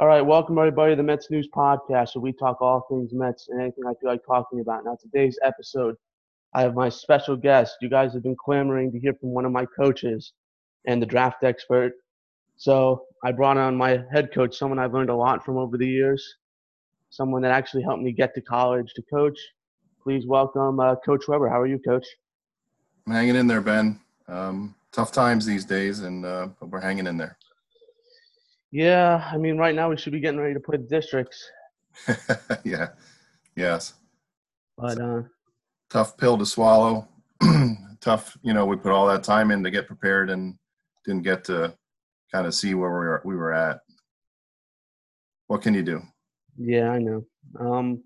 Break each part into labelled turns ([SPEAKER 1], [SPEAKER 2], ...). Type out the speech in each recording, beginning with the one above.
[SPEAKER 1] All right, welcome everybody to the Mets News Podcast, where we talk all things Mets and anything I feel like talking about. Now, today's episode, I have my special guest. You guys have been clamoring to hear from one of my coaches and the draft expert. So I brought on my head coach, someone I've learned a lot from over the years, someone that actually helped me get to college to coach. Please welcome uh, Coach Weber. How are you, Coach?
[SPEAKER 2] I'm hanging in there, Ben. Um, tough times these days, and uh, but we're hanging in there.
[SPEAKER 1] Yeah, I mean, right now we should be getting ready to play the districts.
[SPEAKER 2] yeah, yes.
[SPEAKER 1] But uh,
[SPEAKER 2] tough pill to swallow. tough, you know. We put all that time in to get prepared, and didn't get to kind of see where we were we were at. What can you do?
[SPEAKER 1] Yeah, I know. Um,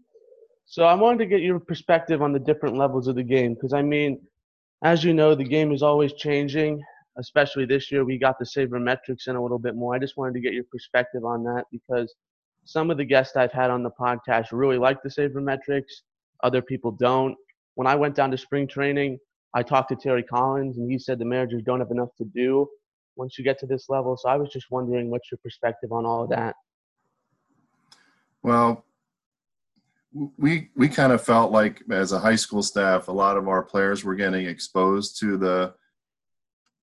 [SPEAKER 1] so I wanted to get your perspective on the different levels of the game because I mean, as you know, the game is always changing especially this year, we got the sabermetrics in a little bit more. I just wanted to get your perspective on that because some of the guests I've had on the podcast really like the sabermetrics. Other people don't. When I went down to spring training, I talked to Terry Collins, and he said the managers don't have enough to do once you get to this level. So I was just wondering what's your perspective on all of that?
[SPEAKER 2] Well, we we kind of felt like as a high school staff, a lot of our players were getting exposed to the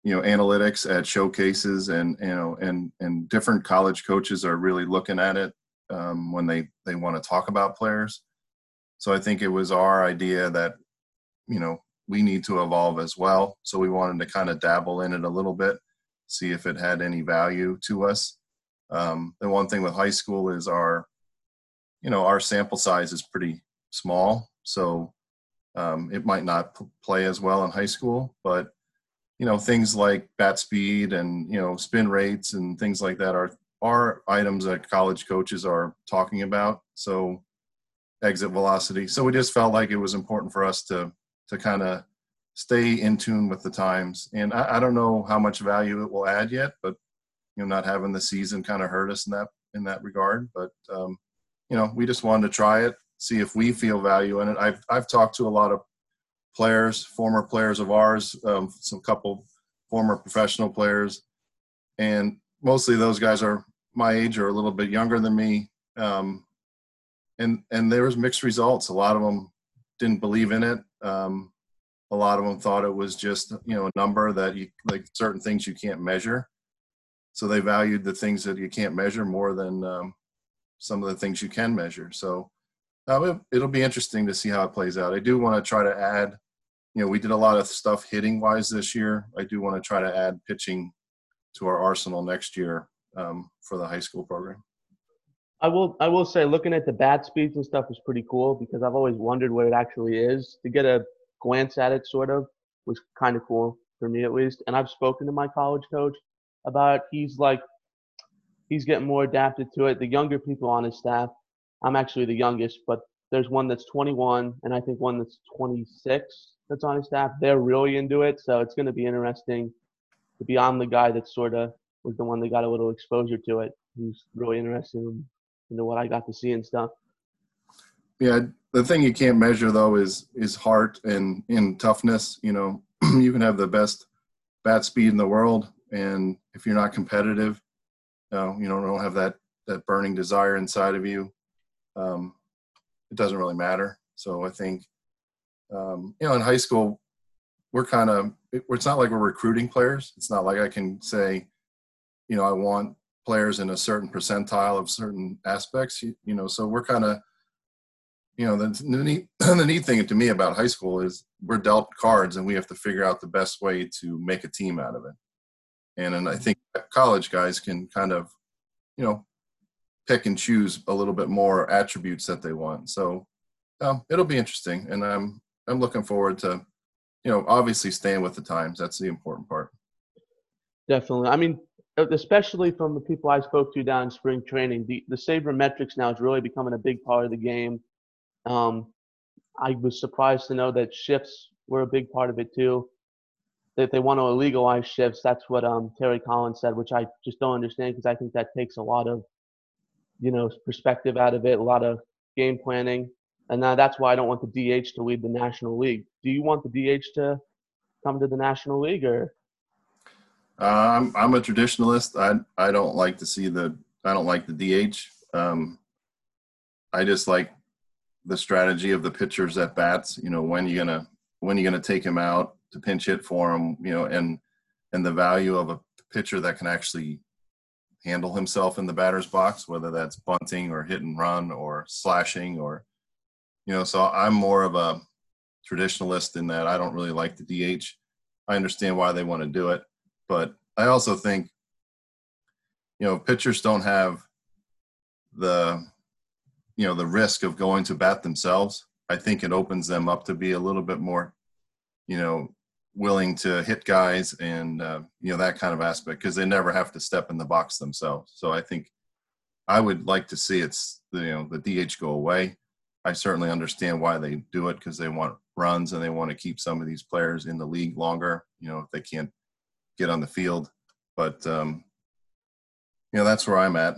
[SPEAKER 2] you know analytics at showcases and you know and and different college coaches are really looking at it um, when they they want to talk about players. So i think it was our idea that you know we need to evolve as well. So we wanted to kind of dabble in it a little bit see if it had any value to us. Um, the one thing with high school is our you know our sample size is pretty small. So um, it might not p- play as well in high school but you know things like bat speed and you know spin rates and things like that are are items that college coaches are talking about. So exit velocity. So we just felt like it was important for us to to kind of stay in tune with the times. And I, I, don't know how much value it will add yet but you know not having the season kind of hurt us in that in that regard. But um, you know we just wanted to try it see if we feel value in it. I've i've talked to a lot of players, former players of ours, um, some couple former professional players, and mostly those guys are my age or a little bit younger than me. Um, and and there was mixed results. A lot of them didn't believe in it. Um, a lot of them thought it was just you know a number that you like certain things you can't measure. So they valued the things that you can't measure more than um, some of the things you can measure. So uh, it, will be interesting to see how it plays out. I do want to try to add, you know, we did a lot of stuff hitting wise this year. I do want to try to add pitching to our arsenal next year um, for the high school program.
[SPEAKER 1] I will I will say looking at the bat speeds and stuff is pretty cool because I've always wondered what it actually is. To get a glance at it sort of was kind of cool for me at least. And I've spoken to my college coach about it. he's like he's getting more adapted to it. The younger people on his staff I'm actually the youngest, but there's one that's 21 and I think one that's 26 that's on his staff. They're really into it, so it's going to be interesting to be on the guy that sort of was the one that got a little exposure to it. Who's really interested in into what I got to see and stuff.
[SPEAKER 2] Yeah, the thing you can't measure though is is heart and in toughness. You know, you can have the best bat speed in the world, and if you're not competitive, you know, you don't, don't have that that burning desire inside of you um, it doesn't really matter. So I think, um, you know, in high school, we're kind of, it's not like we're recruiting players. It's not like I can say, you know, I want players in a certain percentile of certain aspects, you, you know, so we're kind of, you know, the, the, neat, the neat thing to me about high school is we're dealt cards and we have to figure out the best way to make a team out of it. And, and I think college guys can kind of, you know, pick and choose a little bit more attributes that they want. So um, it'll be interesting, and I'm I'm looking forward to, you know, obviously staying with the times. That's the important part.
[SPEAKER 1] Definitely. I mean, especially from the people I spoke to down in spring training, the the sabermetrics now is really becoming a big part of the game. Um, I was surprised to know that shifts were a big part of it too. That they want to legalize shifts. That's what um, Terry Collins said, which I just don't understand because I think that takes a lot of you know, perspective out of it, a lot of game planning. And now that's why I don't want the DH to lead the National League. Do you want the DH to come to the National League or?
[SPEAKER 2] Uh, I'm I'm a traditionalist. I I don't like to see the I don't like the DH. Um, I just like the strategy of the pitchers at bats. You know, when you're gonna when you're gonna take him out to pinch hit for him. You know, and and the value of a pitcher that can actually handle himself in the batter's box, whether that's bunting or hit and run or slashing or you know. So I'm more of a traditionalist in that I don't really like the DH. I understand why they want to do it, but I also think you know pitchers don't have the you know the risk of going to bat themselves i think it opens them up to be a little bit more you know willing to hit guys and uh, you know that kind of aspect because they never have to step in the box themselves. So i think i would like to see it's you know the dh go away. I certainly understand why they do it because they want runs and they want to keep some of these players in the league longer you know if they can't get on the field. But um you know that's where i'm at.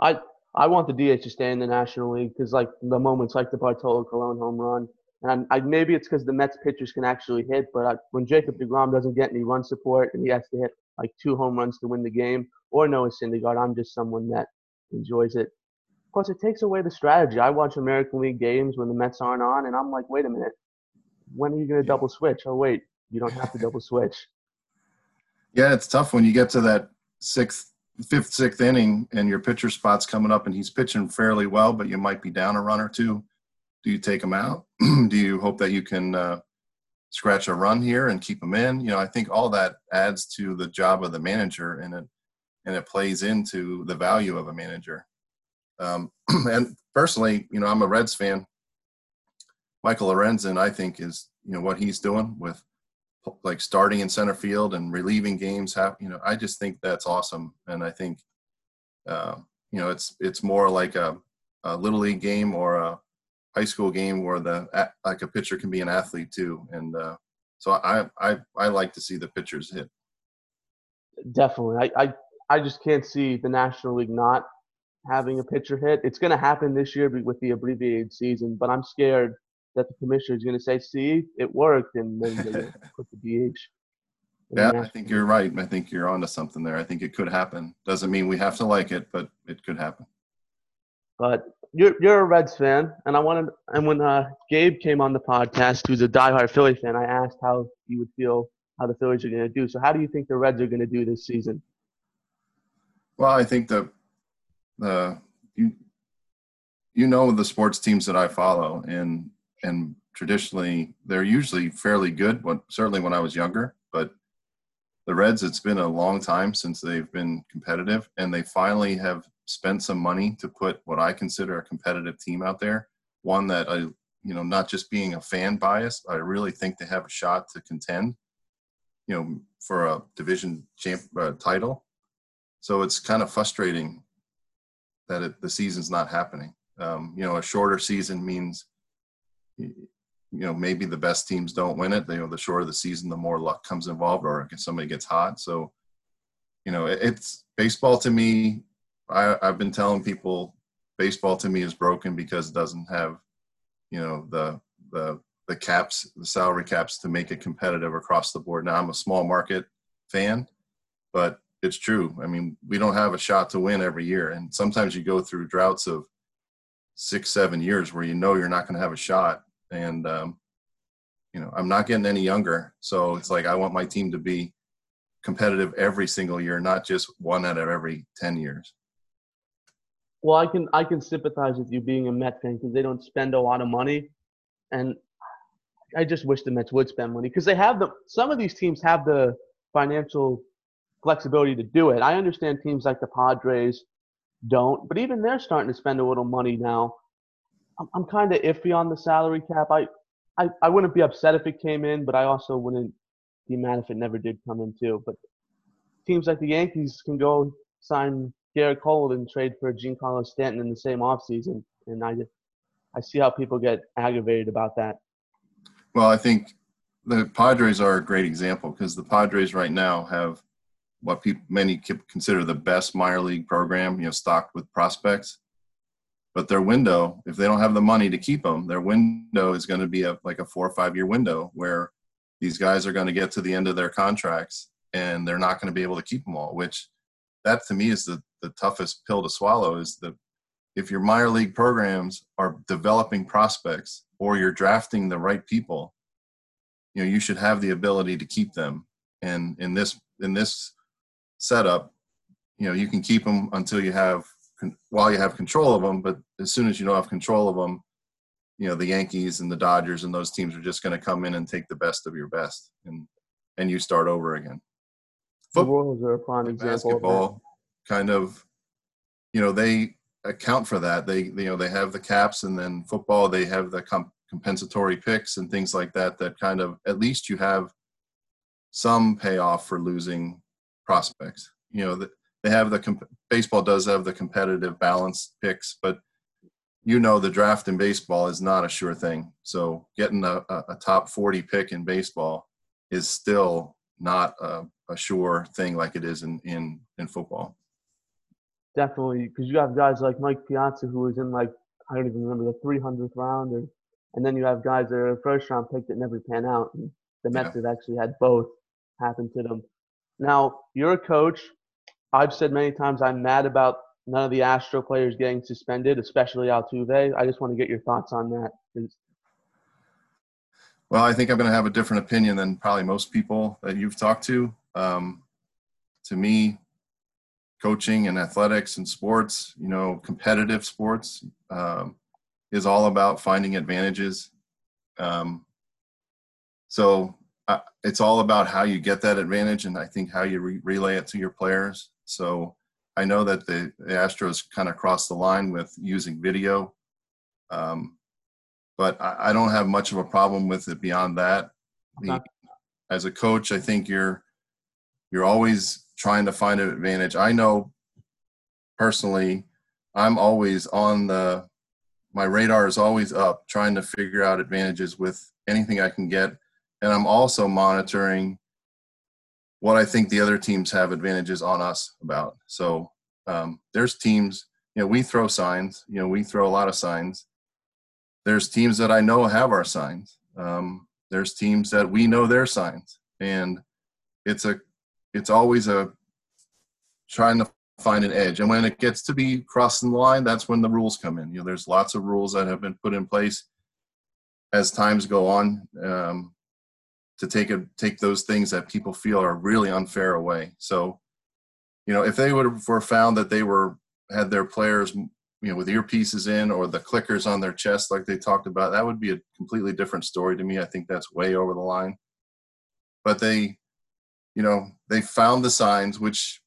[SPEAKER 1] I I want the DH to stay in the National League because, like, the moments like the Bartolo Colon home run, and I, maybe it's because the Mets pitchers can actually hit, but I, when Jacob DeGrom doesn't get any run support and he has to hit like two home runs to win the game, or Noah Syndergaard, I'm just someone that enjoys it. Of course, it takes away the strategy. I watch American League games when the Mets aren't on, and I'm like, wait a minute, when are you going to double switch? Oh, wait, you don't have to double switch.
[SPEAKER 2] Yeah, it's tough when you get to that sixth fifth, sixth inning and your pitcher spot's coming up and he's pitching fairly well, but you might be down a run or two. Do you take them out? Do you hope that you can uh, scratch a run here and keep them in? You know, I think all that adds to the job of the manager and it and it plays into the value of a manager. Um, and personally, you know, I'm a Reds fan. Michael Lorenzen, I think, is you know what he's doing with like starting in center field and relieving games have you know i just think that's awesome and i think uh, you know it's it's more like a, a, little league game or a high school game where the like a pitcher can be an athlete too and uh, so I, I i like to see the pitchers hit
[SPEAKER 1] definitely i i, I just can't see the national league not having a pitcher hit it's going to happen this year with the abbreviated season but i'm scared that the commissioner is going to say, "See, it worked," and then they put the DH.
[SPEAKER 2] Yeah, I think you're right. I think you're onto something there. I think it could happen. Doesn't mean we have to like it, but it could happen.
[SPEAKER 1] But you're you're a Reds fan, and I wanted and when uh, Gabe came on the podcast, who's a diehard Philly fan, I asked how he would feel how the Phillies are going to do. So, how do you think the Reds are going to do this season?
[SPEAKER 2] Well, I think the the you you know the sports teams that I follow, and and traditionally they're usually fairly good. When, certainly when I was younger, but the Reds, it's been a long time since they've been competitive, and they finally have spent some money to put what I consider a competitive team out there. One that I, you know, not just being a fan bias, I really think they have a shot to contend, you know, for a division champ uh, title. So it's kind of frustrating that it, the season's not happening. Um, you know, a shorter season means you know maybe the best teams don't win it. You know, the shorter the season, the more luck comes involved, or if somebody gets hot. So, you know, it's baseball to me. I, I've been telling people baseball to me is broken because it doesn't have, you know, the the the caps, the salary caps to make it competitive across the board. Now I'm a small market fan, but it's true. I mean, we don't have a shot to win every year, and sometimes you go through droughts of six, seven years where you know you're not going to have a shot, and um, you know i'm not getting any younger so it's like i want my team to be competitive every single year not just one out of every 10 years
[SPEAKER 1] well i can i can sympathize with you being a met fan because they don't spend a lot of money and i just wish the mets would spend money because they have the some of these teams have the financial flexibility to do it i understand teams like the padres don't but even they're starting to spend a little money now I'm, I'm kind of iffy on the salary cap. I, I, I wouldn't be upset if it came in, but I also wouldn't be mad if it never did come in too. But teams like the Yankees can go sign Gerrit Cole and trade for Giancarlo Stanton in the same offseason. And I I see how people get aggravated about that.
[SPEAKER 2] Well, I think the Padres are a great example because the Padres right now have what people many consider the best minor league program, you know, stocked with prospects but their window if they don't have the money to keep them their window is going to be a, like a four or five year window where these guys are going to get to the end of their contracts and they're not going to be able to keep them all which that to me is the the toughest pill to swallow is the if your minor league programs are developing prospects or you're drafting the right people, you know, you should have the ability to keep them. And in this in this setup, you know, you can keep them until you have while you have control of them. But as soon as you don't have control of them, you know, the Yankees and the Dodgers and those teams are just going to come in and take the best of your best, and and you start over again.
[SPEAKER 1] the Royals are a prime example.
[SPEAKER 2] Basketball, kind of, you know, they account for that. They, you know, they have the caps, and then football, they have the comp- compensatory picks and things like that. That kind of, at least you have some payoff for losing prospects. You know, they have the comp- baseball does have the competitive balance picks, but you know the draft in baseball is not a sure thing. So getting a, a top 40 pick in baseball is still not a, a sure thing like it is in in in football
[SPEAKER 1] definitely because you have guys like Mike Piazza who was in like I don't even remember the 300th round, and and then you have guys that are first round pick that never pan out. And the Mets yeah. have actually had both happen to them. Now you're a coach. I've said many times I'm mad about none of the Astro players getting suspended, especially Altuve. I just want to get your thoughts on that.
[SPEAKER 2] Well, I think I'm going to have a different opinion than probably most people that you've talked to. Um, to me, coaching and athletics and sports, you know, competitive sports, um, is all about finding advantages. Um, so uh, it's all about how you get that advantage, and I think how you re- relay it to your players. So I know that the, the Astros kind of crossed the line with using video, um, but I, I, don't have much of a problem with it beyond that. The, as a coach, I think you're you're always trying to find an advantage. I know personally, I'm always on the my radar is always up trying to figure out advantages with anything I can get. And I'm also monitoring what I think the other teams have advantages on us about. So um, there's teams, you know, we throw signs, you know, we throw a lot of signs. There's teams that I know have our signs. Um, there's teams that we know their signs. And it's a it's always a trying to find an edge. And when it gets to be crossing the line, that's when the rules come in. You know, there's lots of rules that have been put in place as times go on um, to take a, take those things that people feel are really unfair away. So, you know, if they would were found that they were had their players, you know, with earpieces in or the clickers on their chest like they talked about, that would be a completely different story to me. I think that's way over the line. But they you know they found the signs which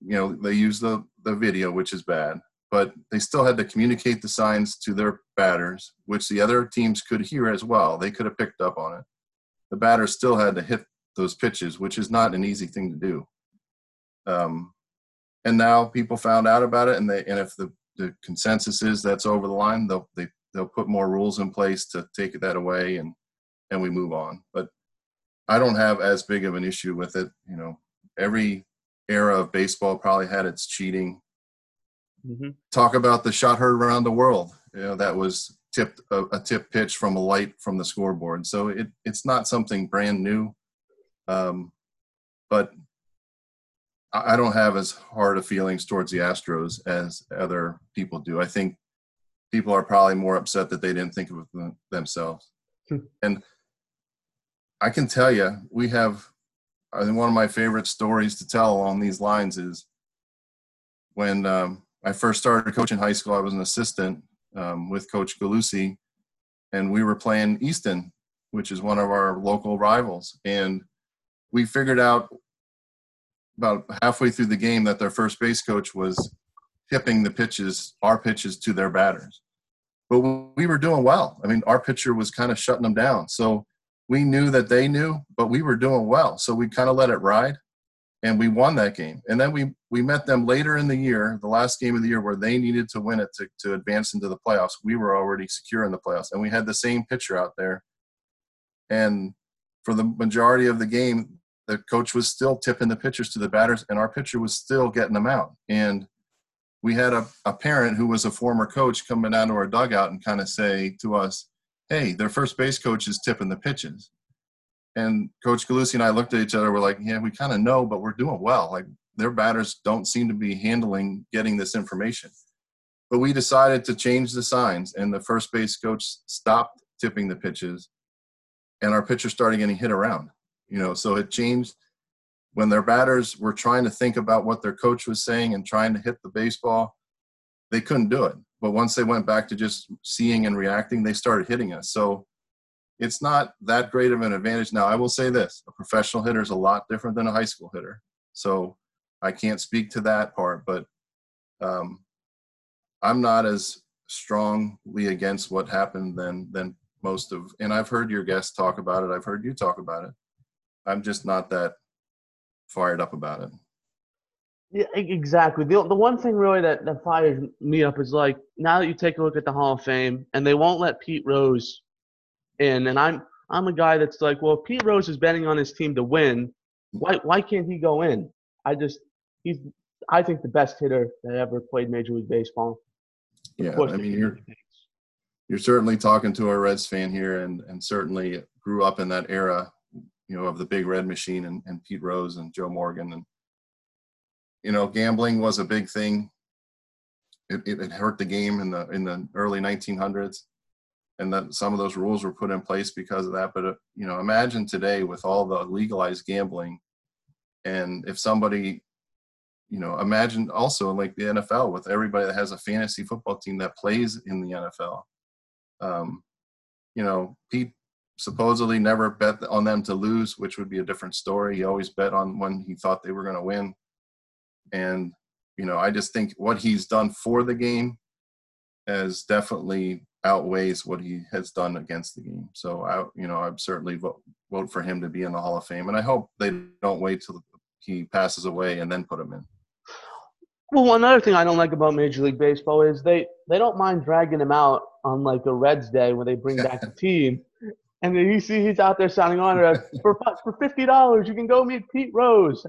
[SPEAKER 2] you know they used the the video which is bad but they still had to communicate the signs to their batters which the other teams could hear as well. They could have picked up on it. The batters still had to hit those pitches which is not an easy thing to do. Um, and now people found out about it and they and if the, the consensus is that's over the line they'll they, they'll put more rules in place to take that away and and we move on. But I don't have as big of an issue with it. You know, every era of baseball probably had its cheating. Mm-hmm. Talk about the shot heard around the world. You know, that was tipped a, a, tip pitch from a light from the scoreboard. So it it's not something brand new. Um, but I, I don't have as hard of feelings towards the Astros as other people do. I think people are probably more upset that they didn't think of it themselves. Hmm. and I can tell you, we have. I think one of my favorite stories to tell along these lines is when um, I first started coaching high school. I was an assistant um, with Coach Galusi, and we were playing Easton, which is one of our local rivals, and we figured out about halfway through the game that their first base coach was tipping the pitches, our pitches, to their batters. But we were doing well. I mean, our pitcher was kind of shutting them down. So we knew that they knew, but we were doing well. So we kind of let it ride and we won that game. And then we, we met them later in the year, the last game of the year where they needed to win it to, to advance into the playoffs. We were already secure in the playoffs and we had the same pitcher out there. And for the majority of the game, the coach was still tipping the pitchers to the batters and our pitcher was still getting them out. And we had a, a parent who was a former coach coming down to our dugout and kind of say to us, hey, their first base coach is tipping the pitches. And Coach Galusi and I looked at each other. We're like, yeah, we kind of know, but we're doing well. Like their batters don't seem to be handling getting this information. But we decided to change the signs, and the first base coach stopped tipping the pitches, and our pitchers started getting hit around. You know, so it changed when their batters were trying to think about what their coach was saying and trying to hit the baseball. They couldn't do it. But once they went back to just seeing and reacting, they started hitting us. So it's not that great of an advantage. Now, I will say this a professional hitter is a lot different than a high school hitter. So I can't speak to that part, but um, I'm not as strongly against what happened than than most of. And I've heard your guests talk about it. I've heard you talk about it. I'm just not that fired up about it.
[SPEAKER 1] Yeah, exactly. The, the one thing really that, that fires me up is like now that you take a look at the Hall of Fame and they won't let Pete Rose in, and I'm I'm a guy that's like, well, Pete Rose is betting on his team to win. Why why can't he go in? I just he's I think the best hitter that ever played Major League Baseball.
[SPEAKER 2] Yeah, I mean you're you're certainly talking to a Reds fan here, and and certainly grew up in that era, you know, of the Big Red Machine and, and Pete Rose and Joe Morgan, and you know, gambling was a big thing. It, it, it hurt the game in the in the early 1900s, and that some of those rules were put in place because of that. But uh, you know, imagine today with all the legalized gambling, and if somebody you know, imagine also like the NFL with everybody that has a fantasy football team that plays in the NFL. Um, you know, Pete supposedly never bet on them to lose, which would be a different story. He always bet on when he thought they were going to win. And, you know, I just think what he's done for the game has definitely outweighs what he has done against the game. So I, you know, I'd certainly vote, vote for him to be in the Hall of Fame. And I hope they don't wait till he passes away and then put him in.
[SPEAKER 1] Well, one other thing I don't like about Major League Baseball is they they don't mind dragging him out on like a Reds day when they bring back the team, and then you see he's out there signing on for for fifty dollars you can go meet Pete Rose,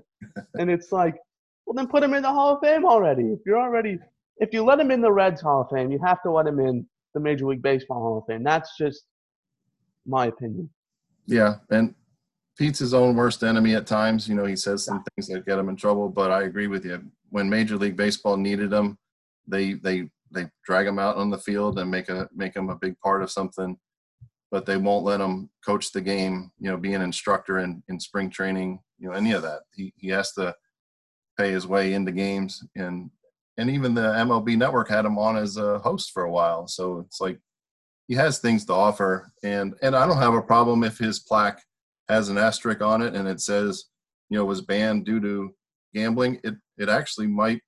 [SPEAKER 1] and it's like, well then put him in the Hall of Fame already. If you're already if you let him in the Reds Hall of Fame, you have to let him in the Major League Baseball Hall of Fame. That's just my opinion.
[SPEAKER 2] Yeah, and Pete's his own worst enemy at times. You know, he says some things that get him in trouble, but I agree with you when Major League Baseball needed him, they they they drag him out on the field and make a make him a big part of something, but they won't let him coach the game. You know, be an instructor in in spring training. You know, any of that. He he has to pay his way into games and and even the MLB network had him on as a host for a while. So it's like he has things to offer and and I don't have a problem if his plaque has an asterisk on it and it says, you know, was banned due to gambling. It it actually might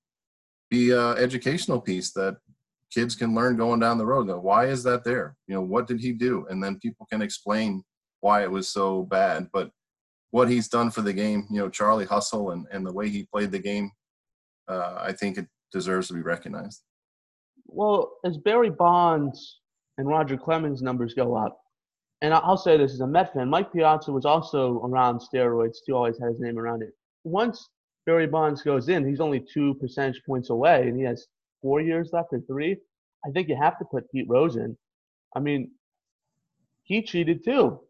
[SPEAKER 2] be a educational piece that kids can learn going down the road. That why is that there? You know, what did he do? And then people can explain why it was so bad. But what he's done for the game, you know, Charlie Hustle and, and the way he played the game, uh, I think it deserves to be recognized.
[SPEAKER 1] Well, as Barry Bonds and Roger Clemens numbers go up, and I'll say this as a Met fan, Mike Piazza was also around steroids too, always had his name around it. Once Barry Bonds goes in, he's only two percentage points away, and he has four years left or three. I think you have to put Pete Rose in. I mean, he cheated too,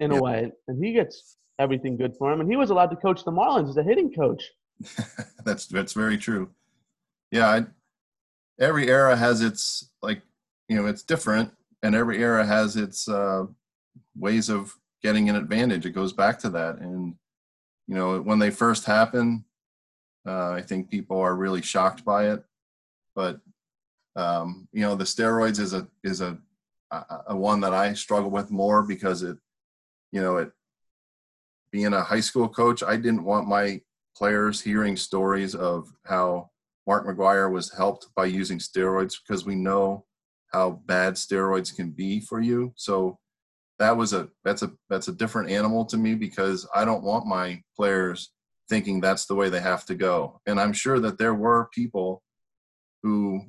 [SPEAKER 1] in a way, and he gets everything good for him. And he was allowed to coach the Marlins as a hitting coach.
[SPEAKER 2] that's that's very true. Yeah, I, every era has its like you know it's different, and every era has its uh, ways of getting an advantage. It goes back to that, and you know, when they first happen, uh, I think people are really shocked by it. But um, you know, the steroids is a is a, a one that I struggle with more because it, you know, it being a high school coach, I didn't want my players hearing stories of how Mark McGwire was helped by using steroids because we know how bad steroids can be for you. So that was a that's a that's a different animal to me because I don't want my players thinking that's the way they have to go. And I'm sure that there were people who,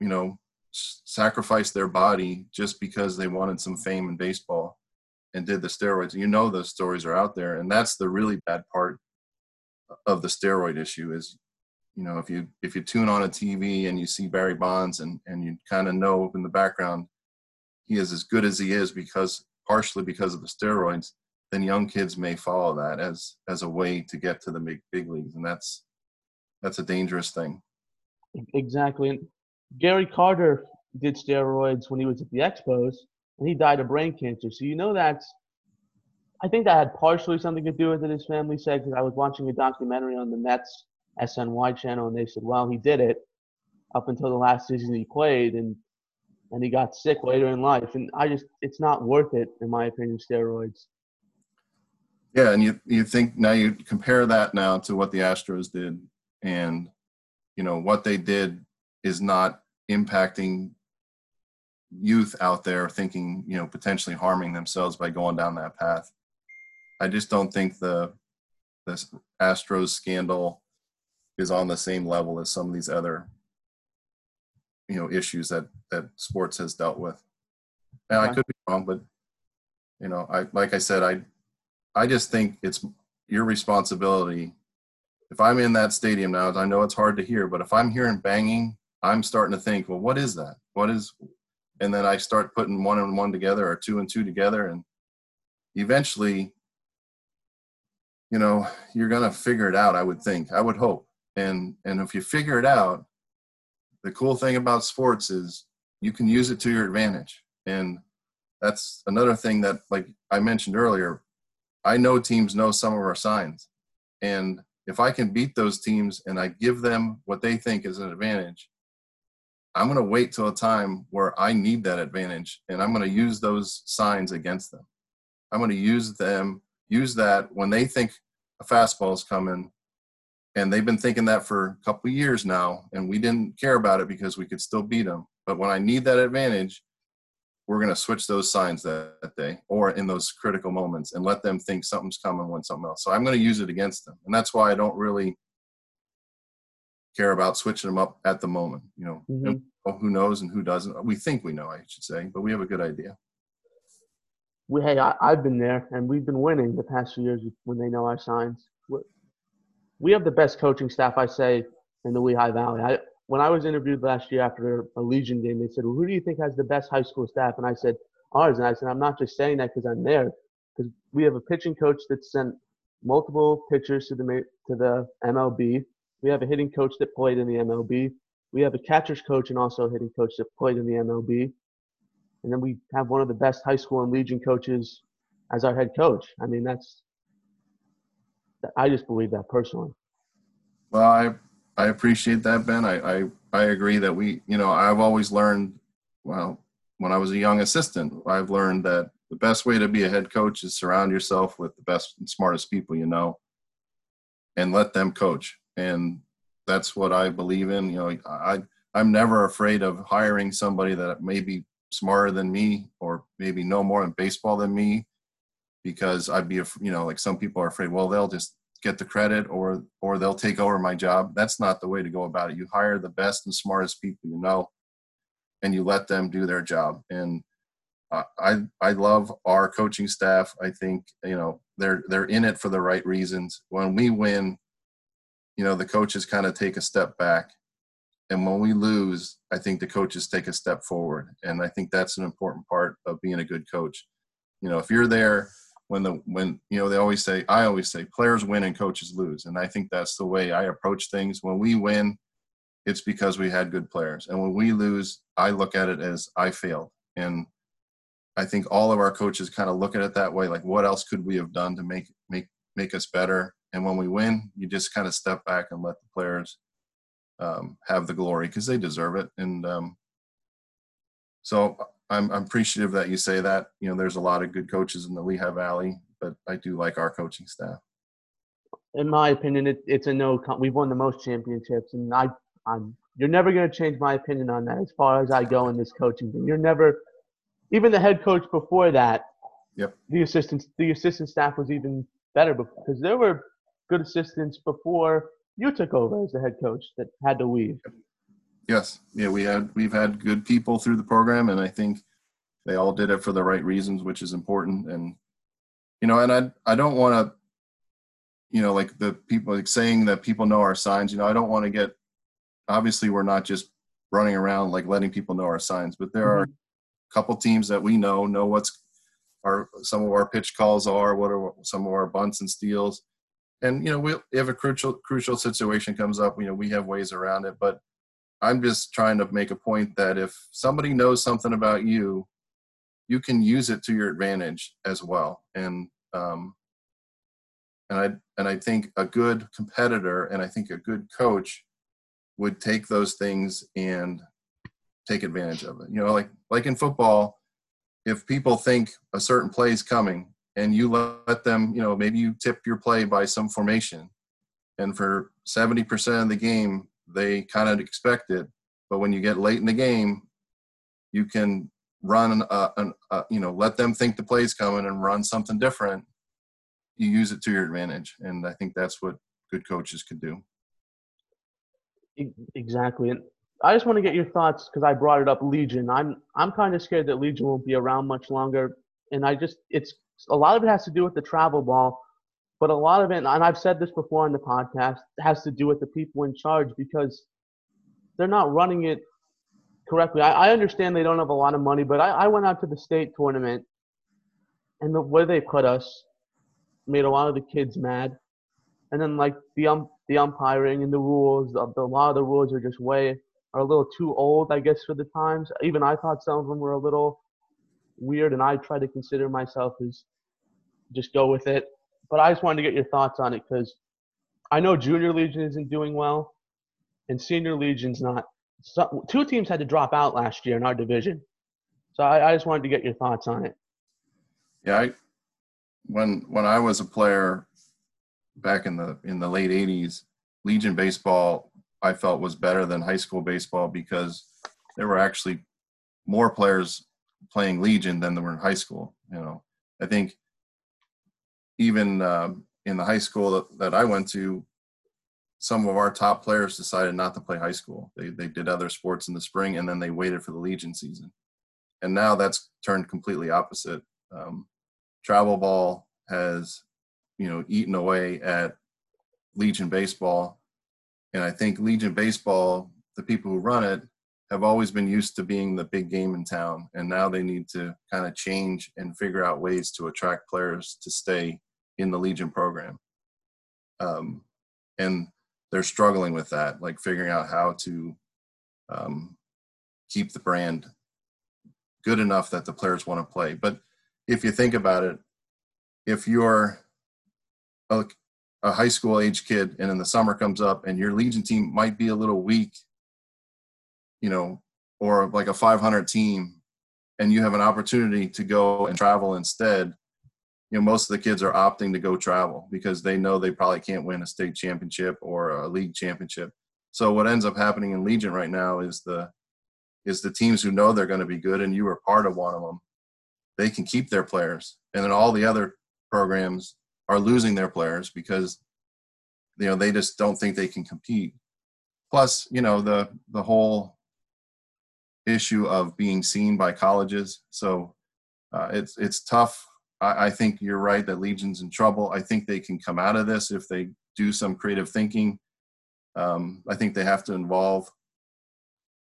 [SPEAKER 2] you know, sacrificed their body just because they wanted some fame in baseball and did the steroids. You know those stories are out there and that's the really bad part of the steroid issue is you know if you if you tune on a TV and you see Barry Bonds and and you kind of know in the background he is as good as he is because partially because of the steroids. then young kids may follow that as as a way to get to the big big leagues, and that's that's a dangerous thing.
[SPEAKER 1] Exactly. And Gary Carter did steroids when he was at the Expos, and he died of brain cancer. So you know that's. I think that had partially something to do with it. His family said because I was watching a documentary on the Mets SNY channel, and they said, "Well, he did it up until the last season he played, and and he got sick later in life." And I just, it's not worth it, in my opinion, steroids.
[SPEAKER 2] Yeah, and you you think now you compare that now to what the Astros did, and you know what they did is not impacting youth out there thinking you know potentially harming themselves by going down that path. I just don't think the this Astros scandal is on the same level as some of these other you know issues that that sports has dealt with. And okay. I could be wrong, but you know, I like I said, I I just think it's your responsibility. If I'm in that stadium now, I know it's hard to hear, but if I'm hearing banging, I'm starting to think, well, what is that? What is, and then I start putting one and one together or two and two together, and eventually, you know, you're gonna figure it out. I would think. I would hope, and and if you figure it out, the cool thing about sports is you can use it to your advantage, and that's another thing that, like I mentioned earlier, I know teams know some of our signs. And if I can beat those teams and I give them what they think is an advantage, I'm going to wait till a time where I need that advantage and I'm going to use those signs against them. I'm going to use them, use that when they think a fastball is coming. And they've been thinking that for a couple years now, and we didn't care about it because we could still beat them. But when I need that advantage, we're going to switch those signs that, that, day or in those critical moments and let them think something's coming when something else. So I'm going to use it against them. And that's why I don't really care about switching them up at the moment. You know, mm-hmm. who knows and who doesn't. We think we know, I should say, but we have a good idea.
[SPEAKER 1] We, hey, I, have been there and we've been winning the past few years when they know our signs. We have the best coaching staff, I say, in the Lehigh Valley. I, when I was interviewed last year after a Legion game, they said, well, "Who do you think has the best high school staff?" And I said, "Ours." And I said, "I'm not just saying that because I'm there, because we have a pitching coach that sent multiple pitchers to the to the MLB. We have a hitting coach that played in the MLB. We have a catcher's coach and also a hitting coach that played in the MLB. And then we have one of the best high school and Legion coaches as our head coach. I mean, that's I just believe that personally.
[SPEAKER 2] Well, I I appreciate that, Ben. I, I, I agree that we, you know, I've always learned, well, when I was a young assistant, I've learned that the best way to be a head coach is surround yourself with the best and smartest people you know and let them coach. And that's what I believe in. You know, I, I'm never afraid of hiring somebody that may be smarter than me or maybe know more in baseball than me because I'd be, you know, like some people are afraid, well, they'll just get the credit or or they'll take over my job. That's not the way to go about it. You hire the best and smartest people you know and you let them do their job. And i i love our coaching staff. I think you know they're they're in it for the right reasons. When we win you know the coaches kind of take a step back. And when we lose i think the coaches take a step forward. And i think that's an important part of being a good coach. You know if you're there when the when you know they always say i always say players win and coaches lose. And i think that's the way i approach things. When we win it's because we had good players. And when we lose i look at it as i failed. And i think all of our coaches kind of look at it that way like what else could we have done to make make make us better and when we win you just kind of step back and let the players um, have the glory because they deserve it and um, so I'm, I'm appreciative that you say that. You know, there's a lot of good coaches in the Lehigh Valley, but I do like our coaching staff.
[SPEAKER 1] In my opinion, it, it's a no. We've won the most championships, and I, I'm. You're never going to change my opinion on that. As far as I go in this coaching thing, you're never. Even the head coach before that.
[SPEAKER 2] Yep.
[SPEAKER 1] The assistants, the assistant staff was even better because there were good assistants before you took over as the head coach that had to leave.
[SPEAKER 2] Yes, yeah, we had we've had good people through the program, and I think they all did it for the right reasons, which is important. And you know, and I I don't want to, you know, like the people like saying that people know our signs. You know, I don't want to get. Obviously, we're not just running around like letting people know our signs, but there mm-hmm. are a couple teams that we know know what's our some of our pitch calls are, what are some of our bunts and steals, and you know, we if a crucial crucial situation comes up, you know, we have ways around it. But I'm just trying to make a point that if somebody knows something about you, you can use it to your advantage as well. And um, and I and I think a good competitor and I think a good coach would take those things and take advantage of it. You know, like like in football, if people think a certain play is coming and you let them, you know, maybe you tip your play by some formation, and for 70% of the game they kind of expect it, but when you get late in the game, you can run a, a, a you know let them think the play's coming and run something different. You use it to your advantage, and I think that's what good coaches could do.
[SPEAKER 1] Exactly, and I just want to get your thoughts because I brought it up. Legion. I'm I'm kind of scared that Legion won't be around much longer, and I just it's a lot of it has to do with the travel ball, but a lot of it, and I've said this before on the podcast, has to do with the people in charge because they're not running it correctly. I, I understand they don't have a lot of money, but I, I went out to the state tournament, and the way they put us made a lot of the kids mad. And then like the um the umpiring and the rules, a lot of the rules are just way are a little too old, I guess, for the times. Even I thought some of them were a little weird, and I try to consider myself as just go with it. But I just wanted to get your thoughts on it because I know Junior Legion isn't doing well, and Senior Legion's not. So, two teams had to drop out last year in our division, so I, I just wanted to get your thoughts on it.
[SPEAKER 2] Yeah, I, when when I was a player back in the in the late '80s, Legion baseball I felt was better than high school baseball because there were actually more players playing Legion than there were in high school. You know, I think even um, in the high school that, that I went to, some of our top players decided not to play high school. They they did other sports in the spring and then they waited for the Legion season. And now that's turned completely opposite. Um, travel ball has, you know, eaten away at Legion baseball and I think Legion Baseball, the people who run it, have always been used to being the big game in town. And now they need to kind of change and figure out ways to attract players to stay in the Legion program. Um, and they're struggling with that, like figuring out how to um, keep the brand good enough that the players want to play. But if you think about it, if you're a, a high school age kid and then the summer comes up and your legion team might be a little weak you know or like a 500 team and you have an opportunity to go and travel instead you know most of the kids are opting to go travel because they know they probably can't win a state championship or a league championship so what ends up happening in legion right now is the is the teams who know they're going to be good and you are part of one of them they can keep their players and then all the other programs are losing their players because you know they just don't think they can compete. Plus, you know the the whole issue of being seen by colleges. So uh, it's it's tough. I, I think you're right that Legion's in trouble. I think they can come out of this if they do some creative thinking. Um, I think they have to involve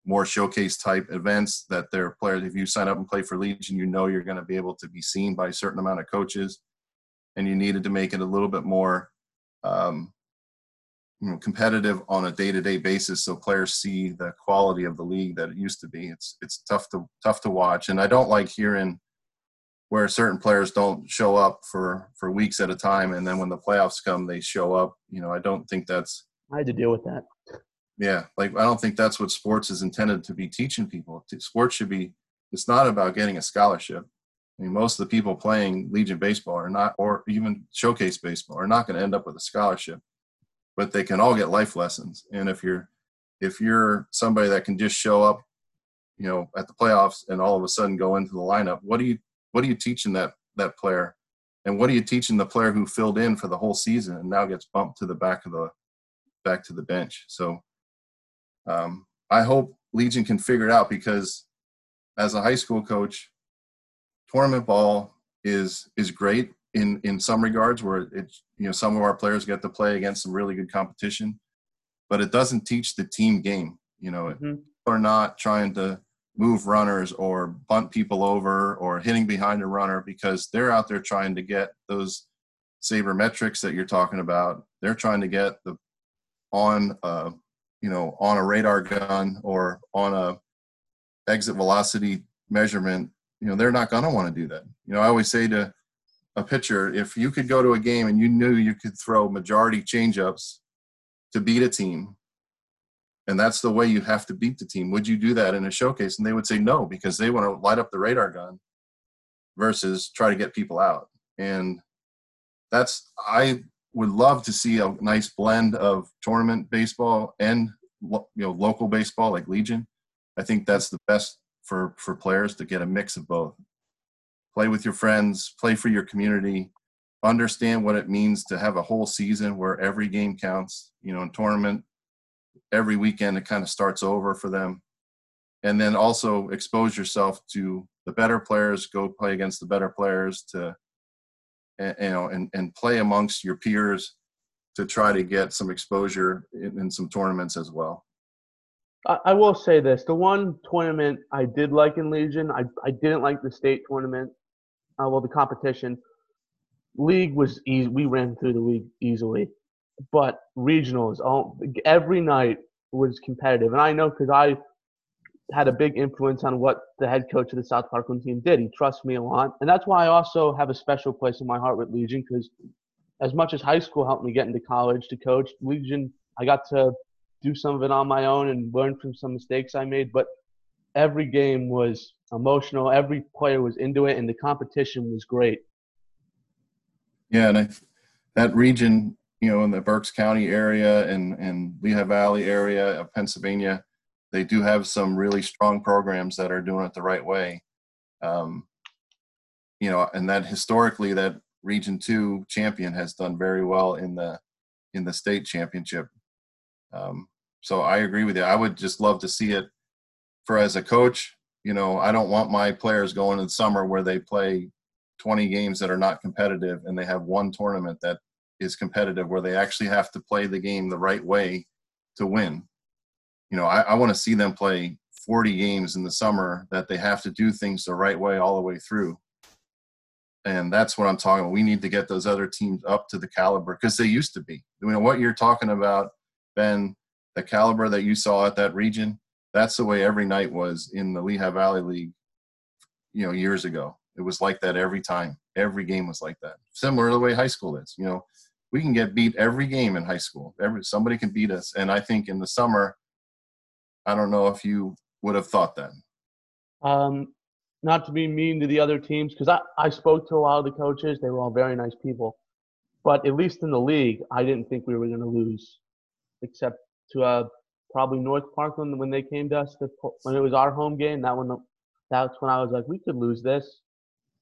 [SPEAKER 2] more showcase type events that their players if you sign up and play for legion you know you're going to be able to be seen by a certain amount of coaches and you needed to make it a little bit more um, you know, competitive on a day-to-day basis so players see the quality of the league that it used to be. It's it's tough to tough to watch and i don't like hearing where certain players don't show up for for weeks at a time and then when the playoffs come they show up. You know i don't think that's
[SPEAKER 1] i had to deal with that.
[SPEAKER 2] Yeah like i don't think that's what sports is intended to be teaching people. Sports should be it's not about getting a scholarship. I mean, most of the people playing Legion baseball are not, or even showcase baseball, are not going to end up with a scholarship, but they can all get life lessons. And if you're, if you're somebody that can just show up, you know, at the playoffs and all of a sudden go into the lineup, what do you, what are you teaching that that player, and what are you teaching the player who filled in for the whole season and now gets bumped to the back of the, back to the bench? So, um, I hope Legion can figure it out because, as a high school coach, tournament ball is is great in in some regards where it's you know some of our players get to play against some really good competition but it doesn't teach the team game you know mm-hmm. are not trying to move runners or bunt people over or hitting behind a runner because they're out there trying to get those sabermetrics that you're talking about. They're trying to get the on uh, you know on a radar gun or on a exit velocity measurement. You know they're not going to want to do that. You know I always say to a pitcher, if you could go to a game and you knew you could throw majority changeups to beat a team, and that's the way you have to beat the team. Would you do that in a showcase? And they would say no because they want to light up the radar gun versus try to get people out. And that's I would love to see a nice blend of tournament baseball and you know local baseball like Legion. I think that's the best for for players to get a mix of both. Play with your friends, play for your community, understand what it means to have a whole season where every game counts. You know, in tournament every weekend it kind of starts over for them and then also expose yourself to the better players go play against the better players to eh, you know and, and play amongst your peers to try to get some exposure in, in some tournaments as well
[SPEAKER 1] I, I will say this the one tournament i did like in legion i, I didn't like the state tournament uh, well the competition league was easy we ran through the league easily but regionals, all every night was competitive, and I know because I had a big influence on what the head coach of the South Parkland team did. He trusts me a lot, and that's why I also have a special place in my heart with Legion because as much as high school helped me get into college to coach, Legion I got to do some of it on my own and learn from some mistakes I made, but every game was emotional. Every player was into it, and the competition was great.
[SPEAKER 2] Yeah, and I, that region you know, in the Berks County area and, and Lehigh Valley area of Pennsylvania, they do have some really strong programs that are doing it the right way. Um, you know, and that historically, that Region Two champion has done very well in the in the state championship. Um, so I agree with you. I would just love to see it. For as a coach, you know, I don't want my players going in the summer where they play 20 games that are not competitive and they have one tournament that is competitive where they actually have to play the game the right way to win. You know, I, I want to see them play 40 games in the summer that they have to do things the right way all the way through. And that's what I'm talking about. We need to get those other teams up to the caliber because they used to be. You know, what you're talking about, Ben, the caliber that you saw at that region, that's the way every night was in the Lehigh Valley League, you know, years ago. It was like that every time. Every game was like that. Similar to the way high school is. You know, we can get beat every game in high school. Every somebody can beat us, and I think in the summer, I don't know if you would have thought that.
[SPEAKER 1] Um, not to be mean to the other teams, because I, I spoke to a lot of the coaches. They were all very nice people. But at least in the league, I didn't think we were going to lose, except to uh, probably North Parkland when they came to us to, when it was our home game. That one, that's when I was like, we could lose this.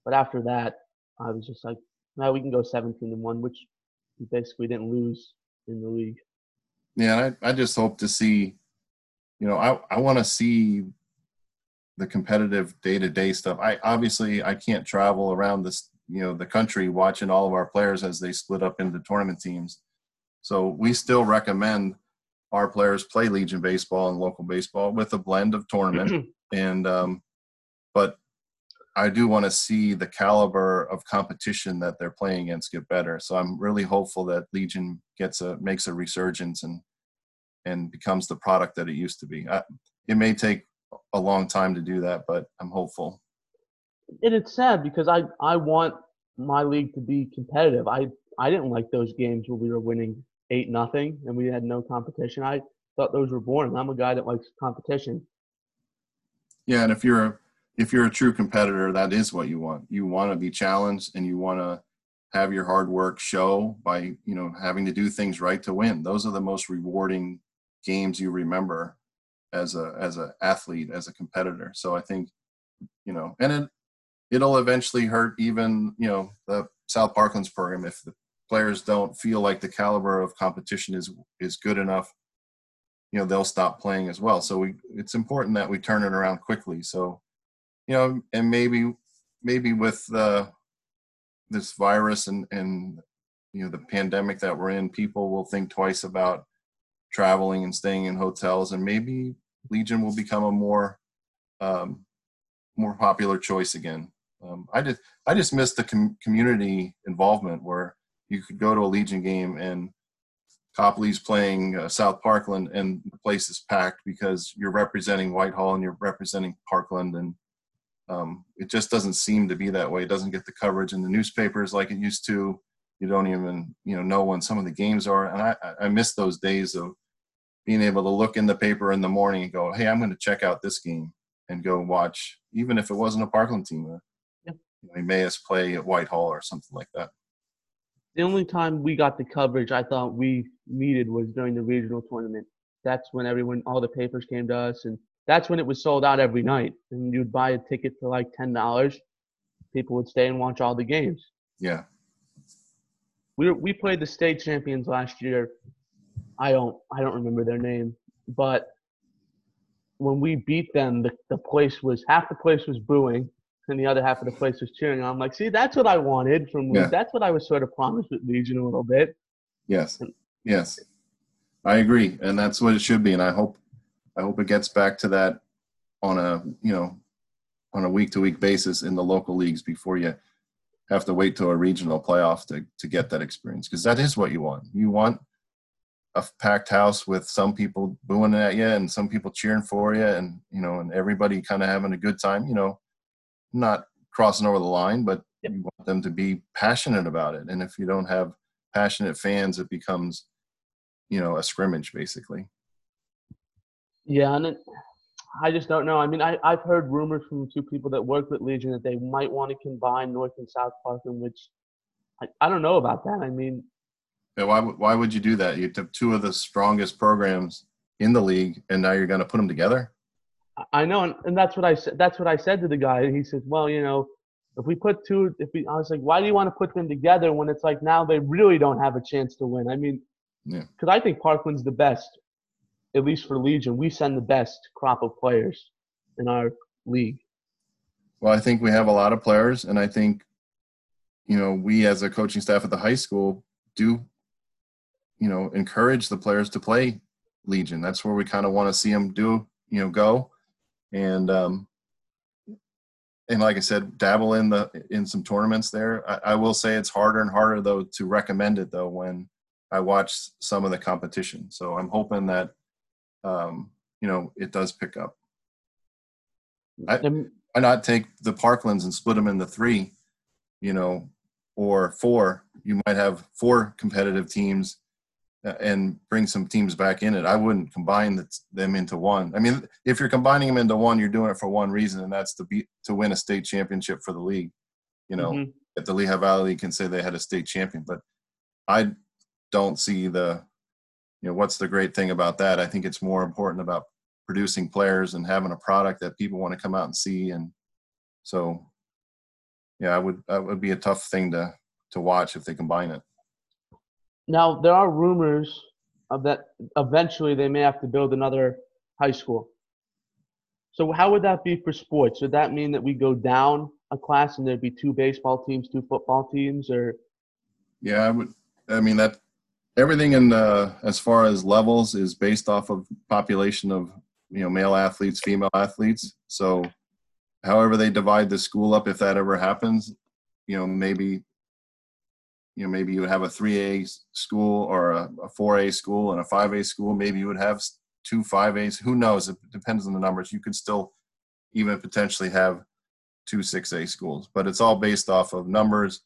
[SPEAKER 1] But after that, I was just like, now we can go 17 and one, which we basically didn't lose in the league.
[SPEAKER 2] Yeah, I, I just hope to see, you know, I, I want to see the competitive day to day stuff. I obviously I can't travel around this, you know, the country watching all of our players as they split up into tournament teams. So we still recommend our players play Legion baseball and local baseball with a blend of tournament and um, but I do want to see the caliber of competition that they're playing against get better. So I'm really hopeful that Legion gets a makes a resurgence and and becomes the product that it used to be. I, it may take a long time to do that, but I'm hopeful.
[SPEAKER 1] And it's sad because I I want my league to be competitive. I I didn't like those games where we were winning eight nothing and we had no competition. I thought those were boring. I'm a guy that likes competition.
[SPEAKER 2] Yeah, and if you're a if you're a true competitor, that is what you want. You want to be challenged and you want to have your hard work show by, you know, having to do things right to win. Those are the most rewarding games you remember as a as an athlete, as a competitor. So I think, you know, and it it'll eventually hurt even, you know, the South Parklands program if the players don't feel like the caliber of competition is is good enough you know they'll stop playing as well so we it's important that we turn it around quickly so you know, and maybe maybe with uh, this virus and and you know the pandemic that we're in, people will think twice about traveling and staying in hotels, and maybe Legion will become a more um, more popular choice again. Um, I just I just missed the com- community involvement where you could go to a Legion game and Copley's playing uh, South Parkland and the place is packed because you're representing Whitehall and you're representing Parkland and um, it just doesn't seem to be that way. It doesn't get the coverage in the newspapers like it used to. You don't even you know know when some of the games are, and I I miss those days of being able to look in the paper in the morning and go, hey, I'm going to check out this game and go watch, even if it wasn't a Parkland team. Uh, yeah. We may as play at Whitehall or something like that.
[SPEAKER 1] The only time we got the coverage I thought we needed was during the regional tournament. That's when everyone, all the papers came to us, and that's when it was sold out every night. And you'd buy a ticket for like ten dollars. People would stay and watch all the games.
[SPEAKER 2] Yeah.
[SPEAKER 1] We we played the state champions last year. I don't I don't remember their name, but when we beat them, the, the place was half the place was booing and the other half of the place was cheering. I'm like, see, that's what I wanted from yeah. That's what I was sort of promised with Legion a little bit.
[SPEAKER 2] Yes, yes, I agree, and that's what it should be. And I hope, I hope it gets back to that on a you know, on a week to week basis in the local leagues before you have to wait to a regional playoff to to get that experience because that is what you want. You want a packed house with some people booing at you and some people cheering for you and you know and everybody kind of having a good time you know not crossing over the line but yep. you want them to be passionate about it and if you don't have passionate fans it becomes you know a scrimmage basically
[SPEAKER 1] yeah and it, i just don't know i mean I, i've heard rumors from two people that work with legion that they might want to combine north and south Park, in which I, I don't know about that i mean
[SPEAKER 2] yeah, why why would you do that? You took two of the strongest programs in the league, and now you're going to put them together.
[SPEAKER 1] I know, and, and that's what I said. That's what I said to the guy. He said, "Well, you know, if we put two, if we, I was like, why do you want to put them together when it's like now they really don't have a chance to win? I mean, because yeah. I think Parkland's the best, at least for Legion. We send the best crop of players in our league.
[SPEAKER 2] Well, I think we have a lot of players, and I think, you know, we as a coaching staff at the high school do you know encourage the players to play Legion. That's where we kind of want to see them do you know go, and um, and like I said, dabble in the in some tournaments there. I, I will say it's harder and harder though to recommend it though when I watch some of the competition. So I'm hoping that um, you know it does pick up. I, why not take the Parklands and split them into three, you know, or four? You might have four competitive teams and bring some teams back in it. I wouldn't combine the, them into one. I mean, if you're combining them into one, you're doing it for one reason, and that's to be to win a state championship for the league. You know, mm-hmm. at the Lehigh Valley can say they had a state champion, but I don't see the, you know, what's the great thing about that? I think it's more important about producing players and having a product that people want to come out and see, and so, yeah, I would that would be a tough thing to to watch if they combine it.
[SPEAKER 1] Now there are rumors of that eventually they may have to build another high school. So how would that be for sports? Would that mean that we go down a class and there'd be two baseball teams, two football teams, or?
[SPEAKER 2] Yeah, I would. I mean that everything in the as far as levels is based off of population of you know male athletes, female athletes. So, however they divide the school up, if that ever happens, you know maybe you know maybe you would have a 3a school or a, a 4a school and a 5a school. Maybe you would have two 5a's who knows? It depends on the numbers. You could still even potentially have two 6a schools but it's all based off of numbers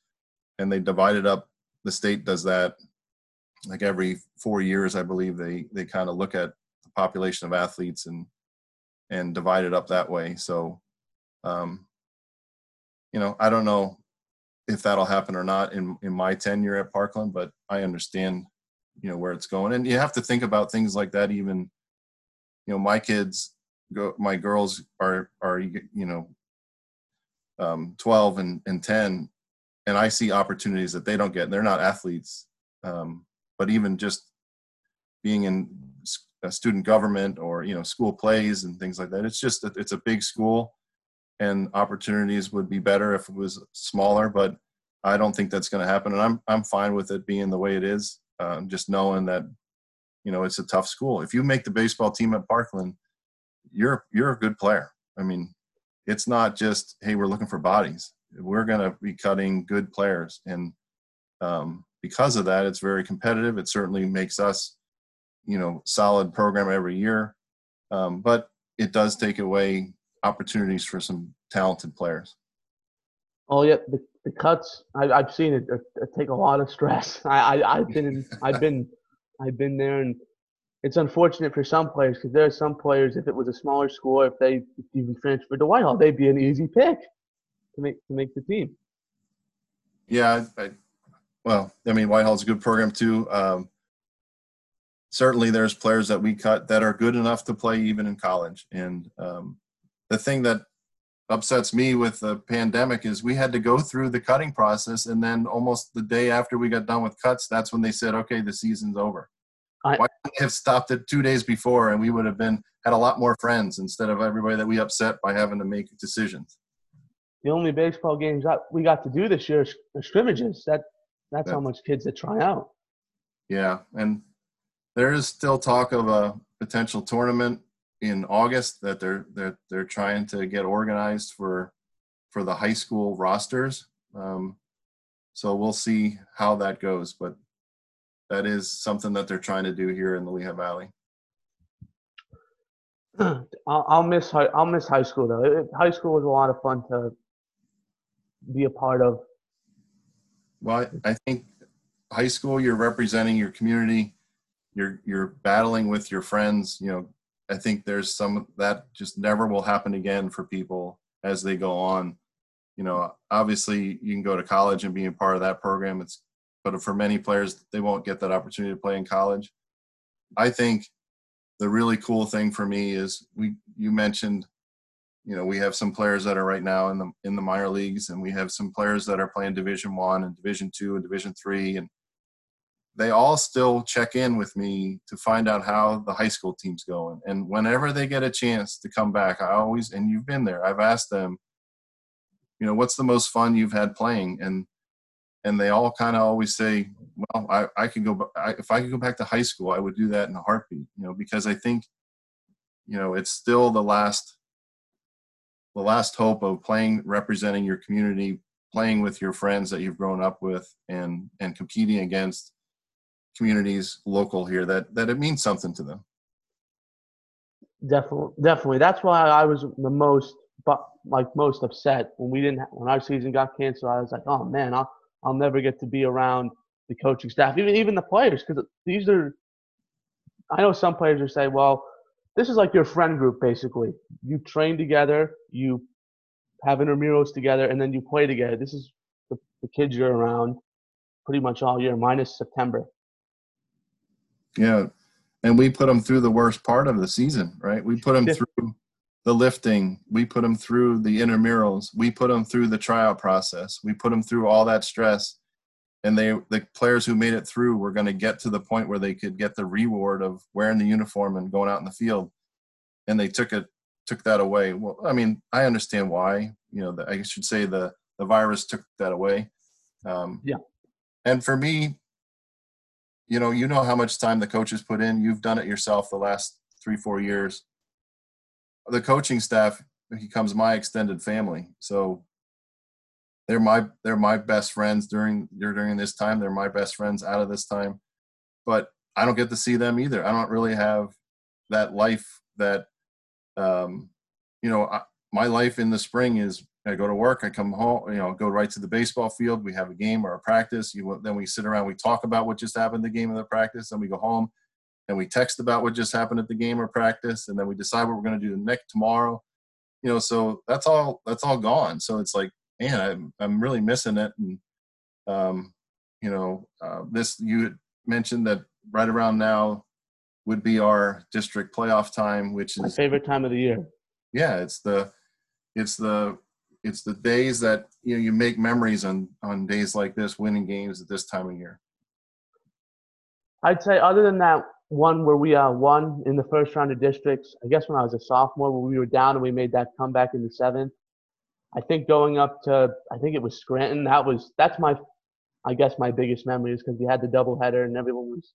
[SPEAKER 2] and they divide it up. The state does that. Like every four years i believe they they kind of look at the population of athletes and and divide it up that way. So um you know i don't know if that'll happen or not in in my tenure at Parkland, but I understand, you know, where it's going, and you have to think about things like that. Even, you know, my kids go, my girls are are you know, um, twelve and and ten, and I see opportunities that they don't get. They're not athletes, um, but even just being in student government or you know school plays and things like that, it's just it's a big school and opportunities would be better if it was smaller. But I don't think that's going to happen, and I'm I'm fine with it being the way it is. Um, just knowing that you know it's a tough school. If you make the baseball team at Parkland, you're you're a good player. I mean, it's not just hey, we're looking for bodies. We're going to be cutting good players, and um, because of that, it's very competitive. It certainly makes us, you know, solid program every year, um, but it does take away opportunities for some talented players.
[SPEAKER 1] Oh yeah, the, the cuts I, have seen it, it, it, take a lot of stress. I, I have been in, I've been I've been there, and it's unfortunate for some players because there are some players. If it was a smaller school, if they even transferred to Whitehall, they'd be an easy pick to make to make the team.
[SPEAKER 2] Yeah, I, well, I mean Whitehall's a good program too. Um, certainly, there's players that we cut that are good enough to play even in college, and um, the thing that upsets me with the pandemic is we had to go through the cutting process and then almost the day after we got done with cuts that's when they said okay the season's over. I, why couldn't have stopped it two days before and we would have been had a lot more friends instead of everybody that we upset by having to make decisions?
[SPEAKER 1] The only baseball games that we got to do this year are scrimmages. That that's how much kids that try out.
[SPEAKER 2] Yeah and there is still talk of a potential tournament in August that they're they're they're trying to get organized for for the high school rosters. Um, so we'll see how that goes, but that is something that they're trying to do here in the Lehigh Valley.
[SPEAKER 1] I'll miss high, I'll miss high school though. High school was a lot of fun to be a part of.
[SPEAKER 2] Well, I think high school you're representing your community. You're you're battling with your friends. You know, I think there's some that just never will happen again for people as they go on. You know, obviously you can go to college and be a part of that program. It's but for many players they won't get that opportunity to play in college. I think the really cool thing for me is we you mentioned you know we have some players that are right now in the in the minor leagues and we have some players that are playing division 1 and division 2 and division 3 and they all still check in with me to find out how the high school team's going. And whenever they get a chance to come back, I always, and you've been there, I've asked them, you know, what's the most fun you've had playing? And, and they all kind of always say, well, I, I could go, I, if I could go back to high school, I would do that in a heartbeat, you know, because I think, you know, it's still the last, the last hope of playing, representing your community, playing with your friends that you've grown up with and, and competing against communities local here that that it means something to them.
[SPEAKER 1] Definitely, definitely. That's why I was the most, but like most upset when we didn't when our season got canceled. I was like, oh man, I'll I'll never get to be around the coaching staff, even even the players, because these are. I know some players are saying, well, this is like your friend group basically. You train together, you have intramurals together, and then you play together. This is the, the kids you're around pretty much all year, minus September.
[SPEAKER 2] Yeah, and we put them through the worst part of the season, right? We put them yeah. through the lifting, we put them through the intramurals, we put them through the tryout process, we put them through all that stress, and they the players who made it through were going to get to the point where they could get the reward of wearing the uniform and going out in the field, and they took it took that away. Well, I mean, I understand why. You know, the, I should say the the virus took that away. Um,
[SPEAKER 1] yeah.
[SPEAKER 2] And for me, you know, you know how much time the coaches put in. You've done it yourself the last three, four years. The coaching staff becomes my extended family. So they're my they're my best friends during during this time. They're my best friends out of this time. But I don't get to see them either. I don't really have that life that um, you know, I, my life in the spring is I go to work, I come home, you know, go right to the baseball field. We have a game or a practice. You then we sit around, we talk about what just happened the game or the practice, then we go home and we text about what just happened at the game or practice, and then we decide what we're going to do the next tomorrow. You know, so that's all that's all gone. So it's like, man, I'm I'm really missing it. And um, you know, uh, this you mentioned that right around now would be our district playoff time, which is
[SPEAKER 1] my favorite time of the year.
[SPEAKER 2] Yeah, it's the it's the it's the days that you know you make memories on on days like this, winning games at this time of year.
[SPEAKER 1] I'd say other than that one where we uh, won in the first round of districts, I guess when I was a sophomore, when we were down and we made that comeback in the seventh. I think going up to I think it was Scranton. That was that's my I guess my biggest memory is because we had the doubleheader and everyone was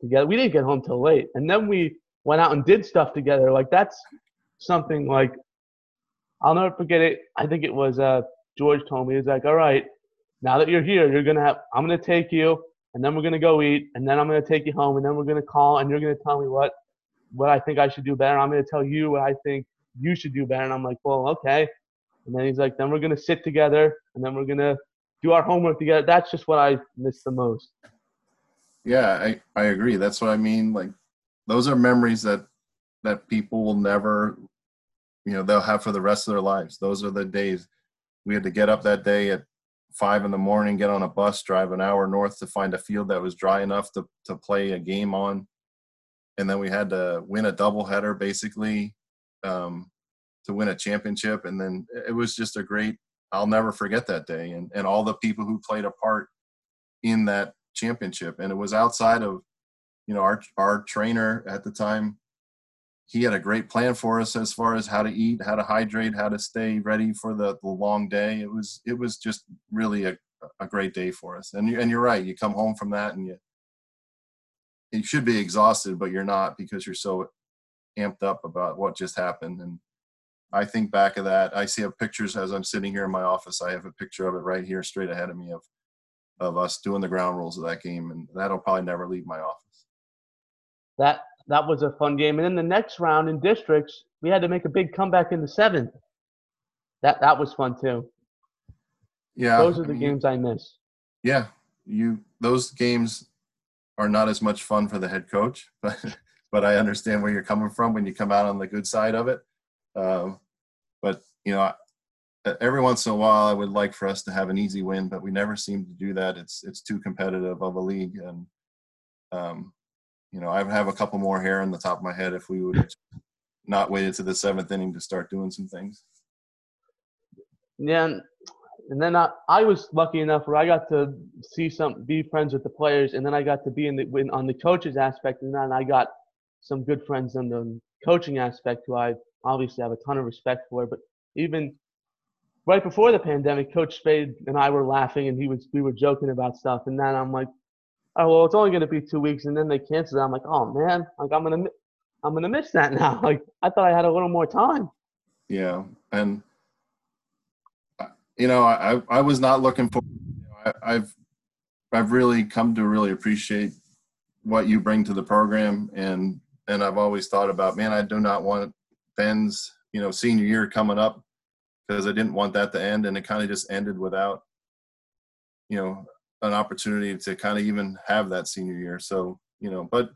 [SPEAKER 1] together. We didn't get home till late, and then we went out and did stuff together. Like that's something like I'll never forget it. I think it was uh, George told me, he's like, all right, now that you're here, you're to have, I'm to take you and then we're to go eat and then I'm to take you home and then we're to call and you're to tell me what, what I think I should do better. I'm to tell you what I think you should do better. And I'm like, well, okay. And then he's like, then we're to sit together and then we're to do our homework together. That's just what I miss the most.
[SPEAKER 2] Yeah, I, I agree. That's what I mean. Like those are memories that that people will never you know they'll have for the rest of their lives. Those are the days we had to get up that day at five in the morning, get on a bus, drive an hour north to find a field that was dry enough to to play a game on, and then we had to win a doubleheader basically um, to win a championship. And then it was just a great. I'll never forget that day and and all the people who played a part in that championship. And it was outside of you know our our trainer at the time he had a great plan for us as far as how to eat, how to hydrate, how to stay ready for the, the long day. It was it was just really a, a great day for us. And you, and you're right. You come home from that and you you should be exhausted, but you're not because you're so amped up about what just happened. And I think back of that. I see pictures as I'm sitting here in my office. I have a picture of it right here, straight ahead of me, of of us doing the ground rules of that game, and that'll probably never leave my office.
[SPEAKER 1] That that was a fun game. And then the next round in districts, we had to make a big comeback in the seventh. That that was fun too.
[SPEAKER 2] Yeah,
[SPEAKER 1] those are the games I miss.
[SPEAKER 2] Yeah, you those games are not as much fun for the head coach, but but I understand where you're coming from when you come out on the good side of it. Um, but you know, every once in a while, I would like for us to have an easy win, but we never seem to do that. It's it's too competitive of a league, and um, you know, I have a couple more hair on the top of my head if we would not waited to the seventh inning to start doing some things.
[SPEAKER 1] Yeah, and then I, I was lucky enough where I got to see some, be friends with the players, and then I got to be in the in, on the coaches aspect, and then I got some good friends on the coaching aspect who I obviously have a ton of respect for. But even right before the pandemic, Coach Spade and I were laughing, and he was we were joking about stuff, and then I'm like, oh well, it's only going to be two weeks, and then they cancel. I'm like, oh man, like I'm gonna, I'm gonna miss that now. Like I thought I had a little more time.
[SPEAKER 2] Yeah, and uh, you know, I I was not looking for. You know, I, I've I've really come to really appreciate what you bring to the program, and and I've always thought about, man, I do not want Ben's you know senior year coming up because I didn't want that to end, and it kind of just ended without you know an opportunity to kind of even have that senior year. So, you know, but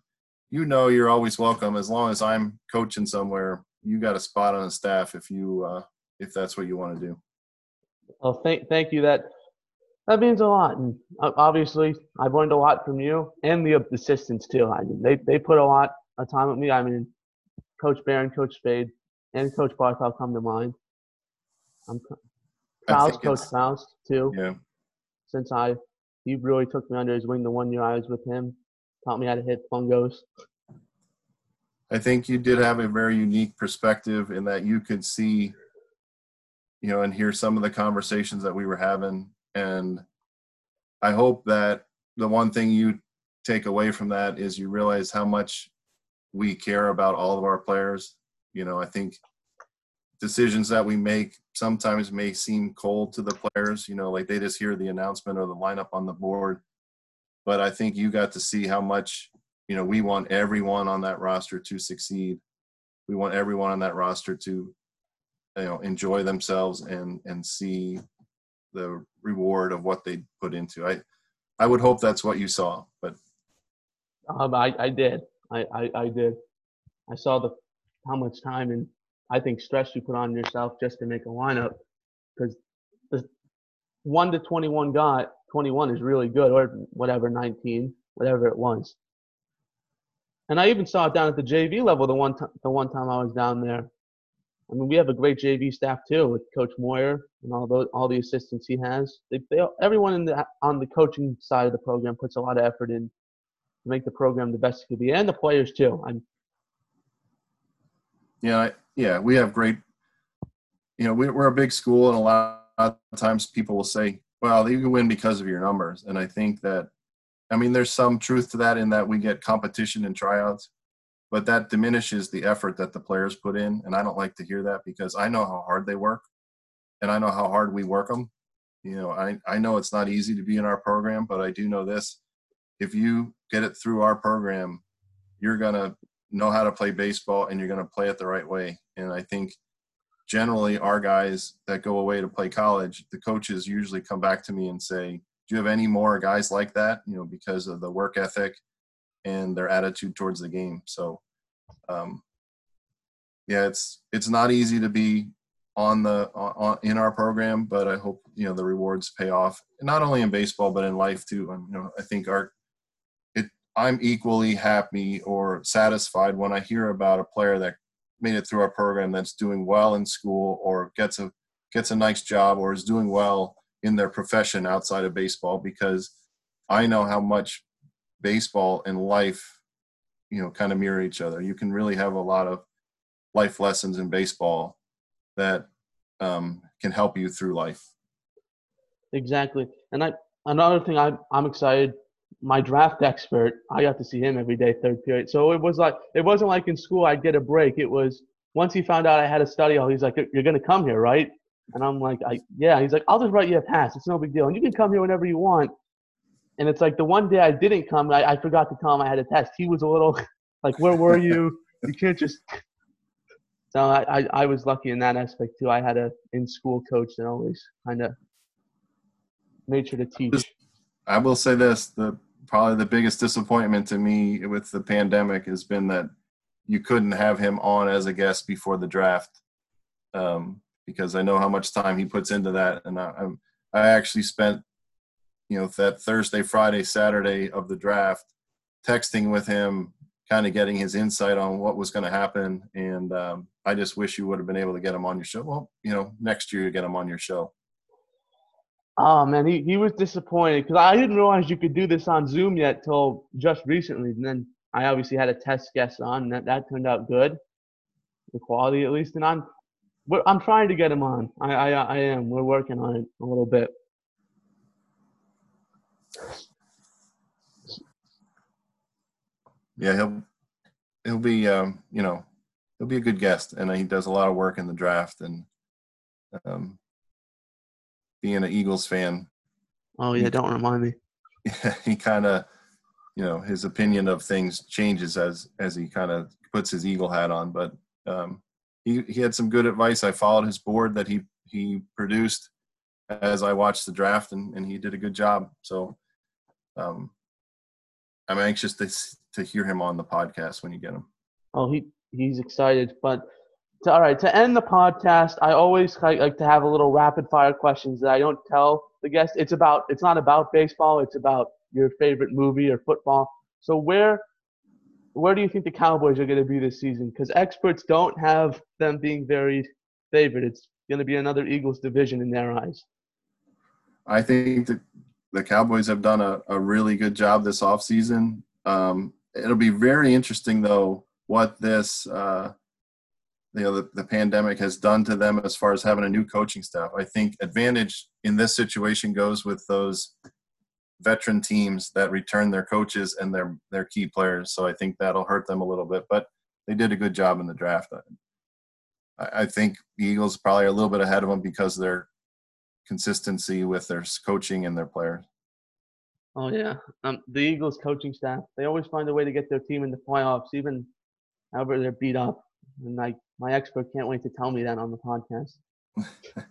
[SPEAKER 2] you know, you're always welcome as long as I'm coaching somewhere. You got a spot on the staff if you uh, if that's what you want to do.
[SPEAKER 1] Well, thank thank you. That that means a lot, and uh, obviously, I've learned a lot from you and the assistants too. I mean, they they put a lot of time with me. I mean, Coach Barron, Coach Spade, and Coach Barthel come to mind. I'm Faust, Coach Faust too.
[SPEAKER 2] Yeah.
[SPEAKER 1] Since I he really took me under his wing the one year I was with him. Taught me how to hit fungos.
[SPEAKER 2] I think you did have a very unique perspective in that you could see, you know, and hear some of the conversations that we were having. And I hope that the one thing you take away from that is you realize how much we care about all of our players. You know, I think decisions that we make sometimes may seem cold to the players, you know, like they just hear the announcement or the lineup on the board. But I think you got to see how much, you know, we want everyone on that roster to succeed. We want everyone on that roster to, you know, enjoy themselves and and see the reward of what they put into. I I would hope that's what you saw, but
[SPEAKER 1] um, I I did. I, I I did. I saw the how much time and I think stress you put on yourself just to make a lineup because the one to 21 guy, 21 is really good, or whatever, 19, whatever it was. And I even saw it down at the JV level the one time, the one time I was down there. I mean, we have a great JV staff too with Coach Moyer and all those, all the assistants he has. They, they, everyone in the, on the coaching side of the program puts a lot of effort in to make the program the best it could be, and the players too. I'm,
[SPEAKER 2] yeah, yeah, we have great. You know, we, are a big school, and a lot of times people will say, "Well, you win because of your numbers," and I think that, I mean, there's some truth to that in that we get competition and tryouts, but that diminishes the effort that the players put in. And I don't like to hear that because I know how hard they work and I know how hard we work them. You know, I, I know it's not easy to be in our program, but I do know this. If you get it through our program, you're to know how to play baseball and you're going to play it the right way. And I think generally our guys that go away to play college, the coaches usually come back to me and say, do you have any more guys like that? You know, because of the work ethic and their attitude towards the game. So, um, yeah, it's it's not easy to be on the on, in our program, but I hope you know the rewards pay off, not only in baseball but in life too. And you know, I think our I'm equally happy or satisfied when I hear about a player that made it through our program that's doing well in school or gets a gets a nice job or is doing well in their profession outside of baseball because I know how much baseball and life you know kind of mirror each other. You can really have a lot of life lessons in baseball that um, can help you through life.
[SPEAKER 1] Exactly, and I another thing I I'm excited. My draft expert, I got to see him every day, third period. So it was like it wasn't like in school I'd get a break. It was once he found out I had a study hall, he's like, "You're gonna come here, right?" And I'm like, I, "Yeah." He's like, "I'll just write you a pass. It's no big deal, and you can come here whenever you want." And it's like the one day I didn't come, I, I forgot to tell him I had a test. He was a little like, "Where were you? You can't just so I, I, I, was lucky in that aspect too. I had a in school coach that always kind of made sure to teach.
[SPEAKER 2] I will say this: the probably the biggest disappointment to me with the pandemic has been that you couldn't have him on as a guest before the draft, um, because I know how much time he puts into that, and I, I'm I actually spent you know that Thursday, Friday, Saturday of the draft texting with him kind of getting his insight on what was going to happen. And um, I just wish you would have been able to get him on your show. Well, you know, next year you get him on your show.
[SPEAKER 1] Oh man, he, he was disappointed because I didn't realize you could do this on Zoom yet till just recently. And then I obviously had a test guest on, and that, that turned out good, the quality at least. And I'm I'm trying to get him on. I I, I am. We're working on it a little bit.
[SPEAKER 2] yeah, he'll he'll be um, you know he'll be a good guest, and he does a lot of work in the draft and um, being an Eagles fan.
[SPEAKER 1] Oh yeah, he, don't remind me.
[SPEAKER 2] Yeah, he kind of you know his opinion of things changes as as he kind of puts his Eagle hat on, but um, he he had some good advice. I followed his board that he he produced as I watched the draft, and, and he did a good job. So um, I'm anxious to to hear him on the podcast when you get him.
[SPEAKER 1] Oh, he he's excited. But to, all right, to end the podcast, I always like, like to have a little rapid fire questions that I don't tell the guest. It's about it's not about baseball. It's about your favorite movie or football. So where where do you think the Cowboys are going to be this season? Because experts don't have them being very favored. It's going to be another Eagles division in their eyes.
[SPEAKER 2] I think that the Cowboys have done a, a really good job this offseason. Um, it'll be very interesting though what this uh, you know the, the pandemic has done to them as far as having a new coaching staff. I think advantage in this situation goes with those veteran teams that return their coaches and their their key players. So i think that'll hurt them a little bit but they did a good job in the draft. I, I think the eagles probably are a little bit ahead of them because their consistency with their coaching and their players.
[SPEAKER 1] Oh yeah, um, the Eagles coaching staff they always find a way to get their team in the playoffs, even however they're beat up. And like my expert can't wait to tell me that on the podcast.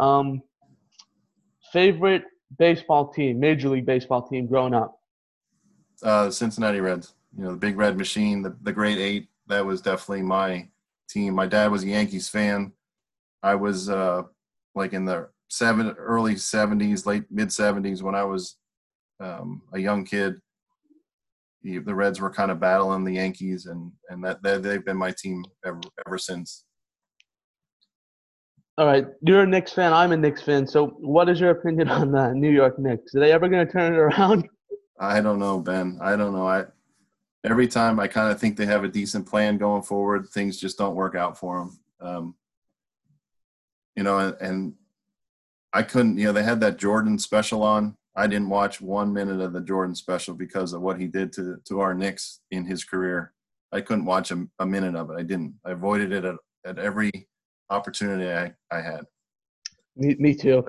[SPEAKER 1] um, favorite baseball team, Major League Baseball team, growing up.
[SPEAKER 2] Uh, Cincinnati Reds. You know the Big Red Machine, the the Great Eight. That was definitely my team. My dad was a Yankees fan. I was uh, like in the seven early 70s late mid 70s when i was um, a young kid the, the reds were kind of battling the yankees and and that, that they've been my team ever ever since
[SPEAKER 1] all right you're a Knicks fan i'm a Knicks fan so what is your opinion on the new york Knicks are they ever going to turn it around
[SPEAKER 2] i don't know ben i don't know i every time i kind of think they have a decent plan going forward things just don't work out for them um, you know and, and I couldn't, you know, they had that Jordan special on. I didn't watch one minute of the Jordan special because of what he did to to our Knicks in his career. I couldn't watch a, a minute of it. I didn't. I avoided it at, at every opportunity I, I had.
[SPEAKER 1] Me, me too.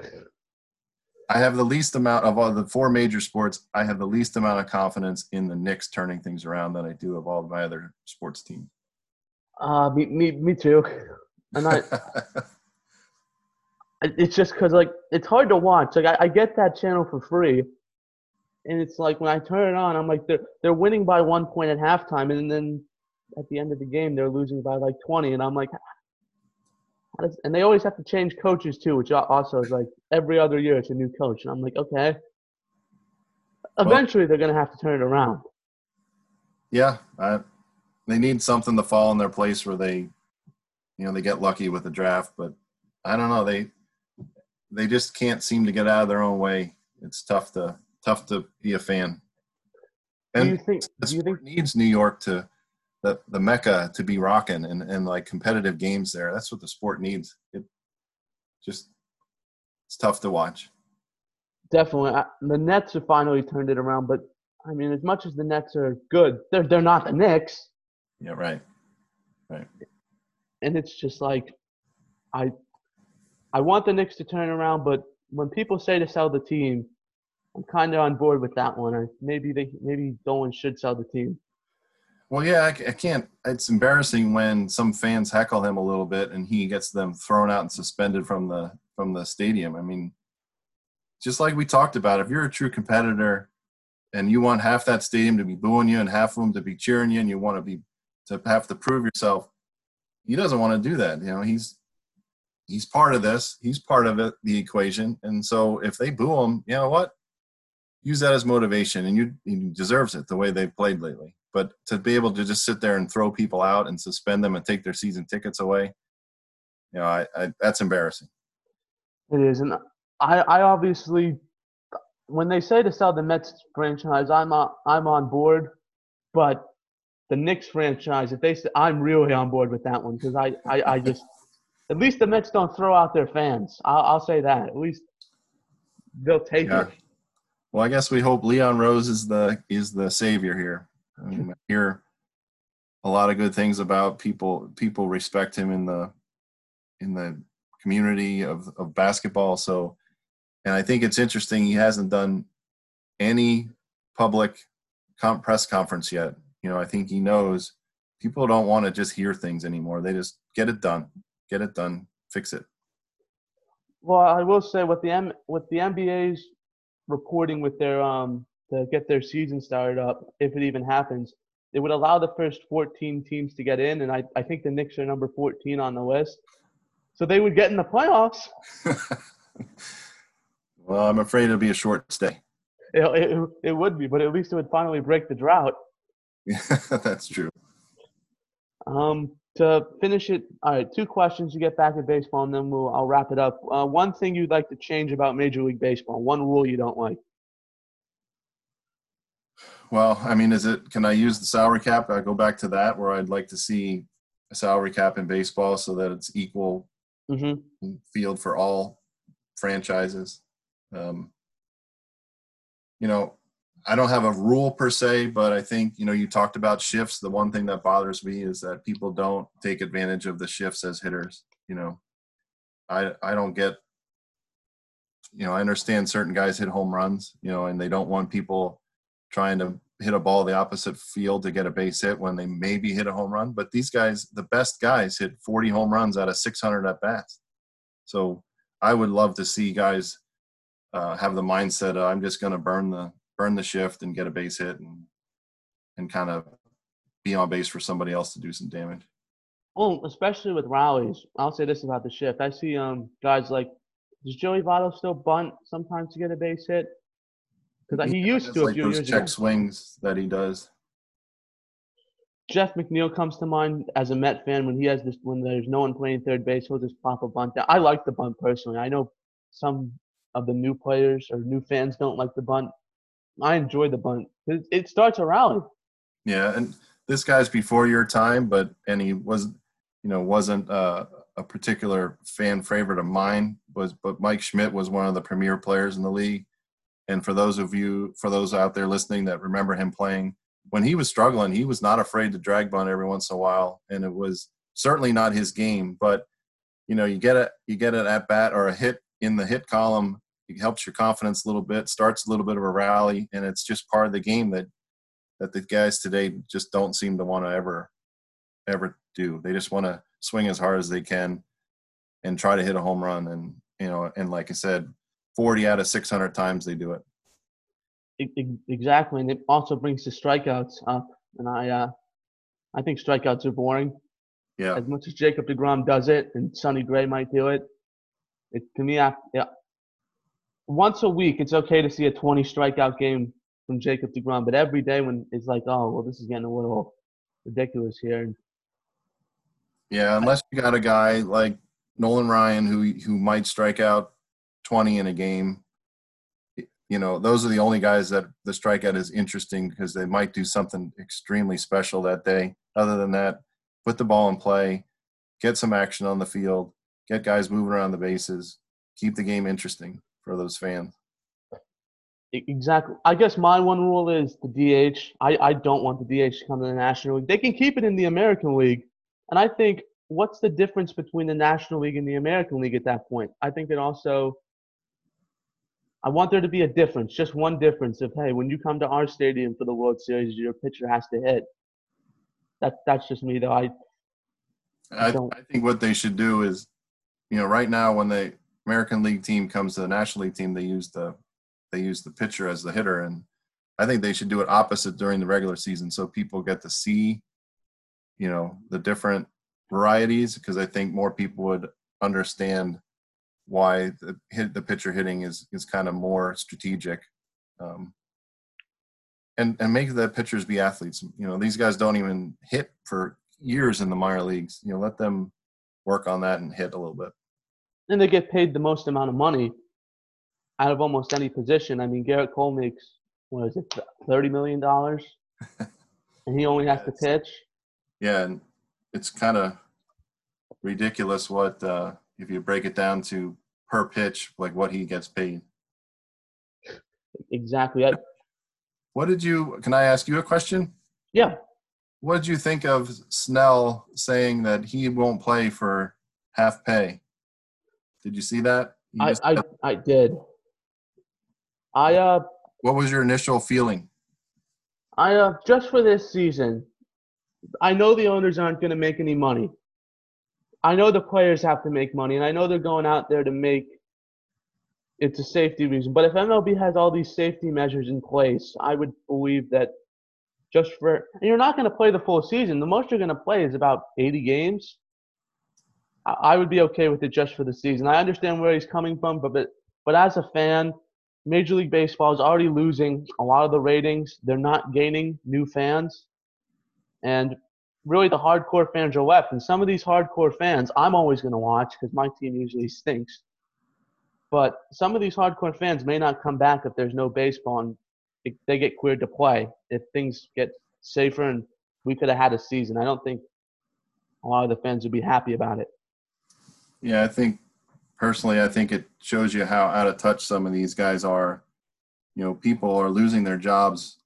[SPEAKER 2] I have the least amount of all the four major sports. I have the least amount of confidence in the Knicks turning things around than I do of all of my other sports teams.
[SPEAKER 1] Uh, me, me, me too. And I, it's just because like it's hard to watch. Like I, I get that channel for free, and it's like when I turn it on, I'm like they're they're winning by one point at halftime, and then at the end of the game they're losing by like 20, and I'm like, does, and they always have to change coaches too, which also is like every other year it's a new coach, and I'm like, okay. Eventually, well, they're gonna have to turn it around.
[SPEAKER 2] Yeah, I, they need something to fall in their place where they, you know, they get lucky with the draft. But I don't know, they they just can't seem to get out of their own way. It's tough to tough to be a fan. And
[SPEAKER 1] do you think? Do you think
[SPEAKER 2] needs New York to the the mecca to be rocking and and like competitive games there. That's what the sport needs. It just it's tough to watch.
[SPEAKER 1] Definitely, the Nets have finally turned it around. But I mean, as much as the Nets are good, they're they're not the Knicks.
[SPEAKER 2] Yeah, right, right.
[SPEAKER 1] And it's just like, I I want the Knicks to turn around, but when people say to sell the team, I'm kind of on board with that one. Or maybe they maybe Dolan should sell the team.
[SPEAKER 2] Well, yeah, I, I, can't. It's embarrassing when some fans heckle him a little bit and he gets them thrown out and suspended from the from the stadium. I mean, just like we talked about, if you're a true competitor and you want half that stadium to be booing you and half of them to be cheering you, and you want to be to have to prove yourself, he doesn't want to do that. You know, he's he's part of this. He's part of it, the equation. And so if they boo him, you know what? Use that as motivation, and you he deserves it the way they've played lately. But to be able to just sit there and throw people out and suspend them and take their season tickets away, you know, I, I that's embarrassing.
[SPEAKER 1] It is, and I, I obviously, when they say to sell the Mets franchise, I'm on, I'm on board, but the Knicks franchise, if they I'm really on board with that one because I, I, I just, at least the Mets don't throw out their fans. I'll, I'll say that. At least they'll take yeah. it.
[SPEAKER 2] Well, I guess we hope Leon Rose is the is the savior here. I, mean, hear a lot of good things about people. People respect him in the in the community of of basketball. So, and I think it's interesting. He hasn't done any public com- press conference yet. You know, I think he knows people don't want to just hear things anymore. They just get it done, get it done, fix it.
[SPEAKER 1] Well, I will say with the M with the NBA's reporting with their um to get their season started up, if it even happens. It would allow the first 14 teams to get in, and I, I think the Knicks are number 14 on the list. So they would get in the playoffs.
[SPEAKER 2] well, I'm afraid it'll be a short stay.
[SPEAKER 1] It, it, it would be, but at least it would finally break the drought.
[SPEAKER 2] Yeah, that's true.
[SPEAKER 1] Um, to finish it, all right, two questions to get back to baseball, and then we'll, I'll wrap it up. Uh, one thing you'd like to change about Major League Baseball, one rule you don't like.
[SPEAKER 2] Well, I mean, is it? Can I use the salary cap? I go back to that where I'd like to see a salary cap in baseball so that it's equal mm-hmm. field for all franchises. Um, you know, I don't have a rule per se, but I think you know you talked about shifts. The one thing that bothers me is that people don't take advantage of the shifts as hitters. You know, I I don't get. You know, I understand certain guys hit home runs. You know, and they don't want people trying to hit a ball the opposite field to get a base hit when they maybe hit a home run. But these guys, the best guys, hit 40 home runs out of 600 at bats. So I would love to see guys uh, have the mindset of, I'm just going to burn the burn the shift and get a base hit and and kind of be on base for somebody else to do some damage.
[SPEAKER 1] Well, especially with rallies, I'll say this about the shift. I see um guys like does Joey Votto still bunt sometimes to get a base hit? Because he, used to
[SPEAKER 2] like a few years check ago. swings that he does.
[SPEAKER 1] Jeff McNeil comes to mind as a Met fan when he has this when there's no one playing third base, he'll just pop a bunt down. I like the bunt personally. I know some of the new players or new fans don't like the bunt. I enjoy the bunt. It, it starts a rally.
[SPEAKER 2] Yeah, and this guy's before your time, but and he was, you know, wasn't uh, a particular fan favorite of mine. Was but Mike Schmidt was one of the premier players in the league And for those of you, for those out there listening that remember him playing when he was struggling, he was not afraid to drag bunt every once in a while, and it was certainly not his game. But you know, you get a you get an at bat or a hit in the hit column, it helps your confidence a little bit, starts a little bit of a rally, and it's just part of the game that that the guys today just don't seem to want to ever ever do. They just want to swing as hard as they can and try to hit a home run. And you know, and like I said, 40 out of 600 times they do it.
[SPEAKER 1] Exactly, and it also brings the strikeouts up. And I, uh, I think strikeouts are boring.
[SPEAKER 2] Yeah.
[SPEAKER 1] As much as Jacob deGrom does it, and Sonny Gray might do it, it to me, I, yeah. Once a week, it's okay to see a 20 strikeout game from Jacob deGrom, but every day when it's like, oh, well, this is getting a little ridiculous here.
[SPEAKER 2] Yeah, unless you got a guy like Nolan Ryan who who might strike out 20 in a game. You know, those are the only guys that the strikeout is interesting because they might do something extremely special that day. Other than that, put the ball in play, get some action on the field, get guys moving around the bases, keep the game interesting for those fans.
[SPEAKER 1] Exactly. I guess my one rule is the DH. I, I don't want the DH to come to the National League. They can keep it in the American League. And I think what's the difference between the National League and the American League at that point? I think it also I want there to be a difference, just one difference of hey, when you come to our stadium for the World Series, your pitcher has to hit. That that's just me though. I
[SPEAKER 2] I, I think what they should do is, you know, right now when the American League team comes to the National League team, they use the they use the pitcher as the hitter, and I think they should do it opposite during the regular season so people get to see, you know, the different varieties because I think more people would understand why the hit the pitcher hitting is is kind of more strategic. Um, and and make the pitchers be athletes. You know, these guys don't even hit for years in the minor leagues. You know, let them work on that and hit a little bit.
[SPEAKER 1] And they get paid the most amount of money out of almost any position. I mean, Gerrit Cole makes what is it, thirty million dollars, and he only has to pitch.
[SPEAKER 2] Yeah, and it's kind of ridiculous what uh, if you break it down to per pitch, like what he gets paid.
[SPEAKER 1] Exactly. I,
[SPEAKER 2] what did you? Can I ask you a question?
[SPEAKER 1] Yeah.
[SPEAKER 2] What did you think of Snell saying that he won't play for half pay? Did you see that?
[SPEAKER 1] I, I, I did. I uh.
[SPEAKER 2] What was your initial feeling?
[SPEAKER 1] I uh just for this season, I know the owners aren't going to make any money. I know the players have to make money, and I know they're going out there to make. It's a safety reason, but if MLB has all these safety measures in place, I would believe that just for and you're not going to play the full season. The most you're going to play is about 80 games. I would be okay with it just for the season. I understand where he's coming from, but but, but as a fan, Major League Baseball is already losing a lot of the ratings. They're not gaining new fans, and really the hardcore fans are left. And some of these hardcore fans, I'm always going to watch because my team usually stinks. But some of these hardcore fans may not come back if there's no baseball and they get cleared to play. If things get safer and we could have had a season, I don't think a lot of the fans would be happy about it.
[SPEAKER 2] Yeah, I think personally, I think it shows you how out of touch some of these guys are. You know, people are losing their jobs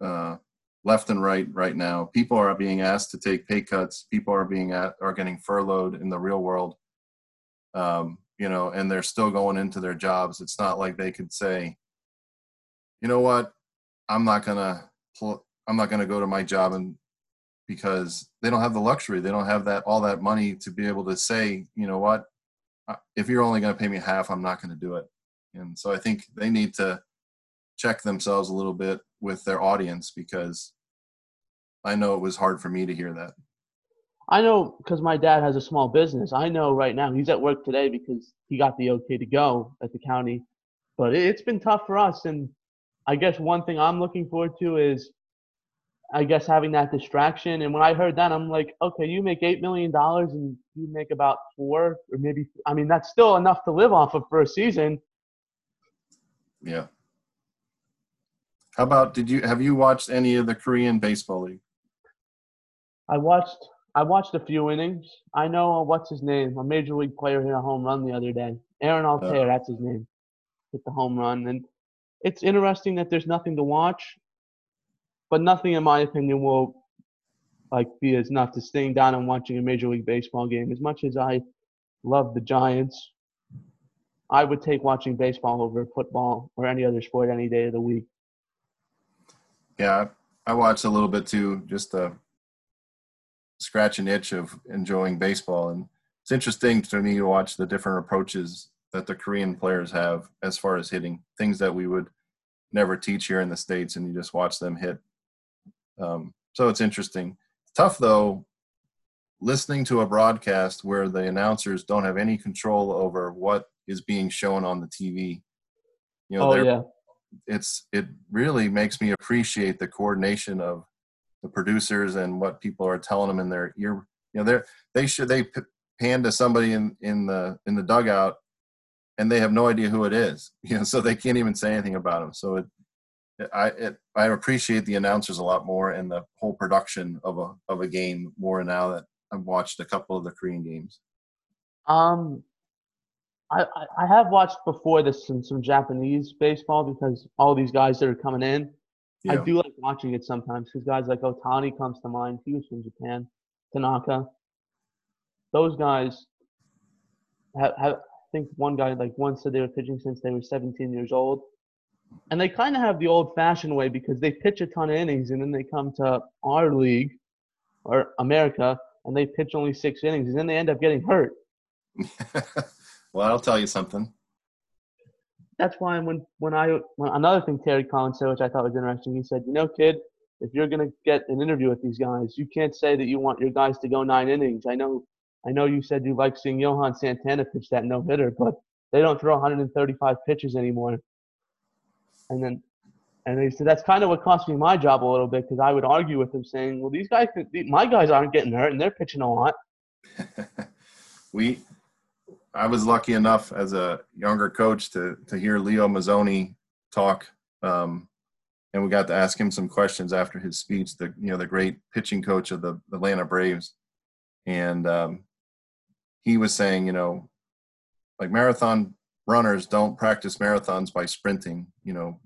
[SPEAKER 2] uh, left and right right now. People are being asked to take pay cuts. People are being at, are getting furloughed in the real world. Um, you know, and they're still going into their jobs. It's not like they could say, you know what, I'm not gonna I'm not gonna go to my job and because they don't have the luxury. They don't have that all that money to be able to say, you know what, if you're only going to pay me half, I'm not going to do it. And so I think they need to check themselves a little bit with their audience because I know it was hard for me to hear that.
[SPEAKER 1] I know because my dad has a small business. I know right now he's at work today because he got the okay to go at the county. But it's been tough for us. And I guess one thing I'm looking forward to is, I guess, having that distraction. And when I heard that, I'm like, okay, you make $8 million and you make about four or maybe, I mean, that's still enough to live off of for a season.
[SPEAKER 2] Yeah. How about did you have you watched any of the Korean baseball league?
[SPEAKER 1] I watched I watched a few innings. I know uh, what's his name, a major league player hit a home run the other day. Aaron Altherr, uh, that's his name. Hit the home run, and it's interesting that there's nothing to watch, but nothing, in my opinion, will like be as enough to sitting down and watching a Major League Baseball game. As much as I love the Giants, I would take watching baseball over football or any other sport any day of the week.
[SPEAKER 2] Yeah, I watched a little bit too, just to scratch an itch of enjoying baseball. And it's interesting to me to watch the different approaches that the Korean players have as far as hitting things that we would never teach here in the States, and you just watch them hit. Um, so it's interesting. Tough though, listening to a broadcast where the announcers don't have any control over what is being shown on the TV.
[SPEAKER 1] You know, oh, yeah.
[SPEAKER 2] it's it really makes me appreciate the coordination of the producers and what people are telling them in their ear. You know, they're they should they pan to somebody in in the in the dugout, and they have no idea who it is. You know, so they can't even say anything about them. So it, I it, I appreciate the announcers a lot more and the whole production of a of a game more now that I've watched a couple of the Korean games.
[SPEAKER 1] Um, I, I have watched before this some, some Japanese baseball because all these guys that are coming in, yeah. I do like watching it sometimes because guys like Ohtani comes to mind. He was from Japan. Tanaka. Those guys have, have I think one guy like once said they were pitching since they were 17 years old. And they kind of have the old fashioned way because they pitch a ton of innings and then they come to our league or America and they pitch only six innings and then they end up getting hurt.
[SPEAKER 2] well, I'll tell you something
[SPEAKER 1] that's why when when I when, another thing Terry Collins said, which I thought was interesting, he said, you know, kid, if you're gonna get an interview with these guys, you can't say that you want your guys to go nine innings. I know, I know you said you like seeing Johan Santana pitch that no hitter, but they don't throw 135 pitches anymore. And then, and he said that's kind of what cost me my job a little bit because I would argue with him saying, well, these guys, my guys aren't getting hurt and they're pitching a lot.
[SPEAKER 2] we I was lucky enough as a younger coach to to hear Leo Mazzone talk, um, and we got to ask him some questions after his speech. The you know the great pitching coach of the Atlanta Braves, and um, he was saying, you know, like marathon runners don't practice marathons by sprinting. You know,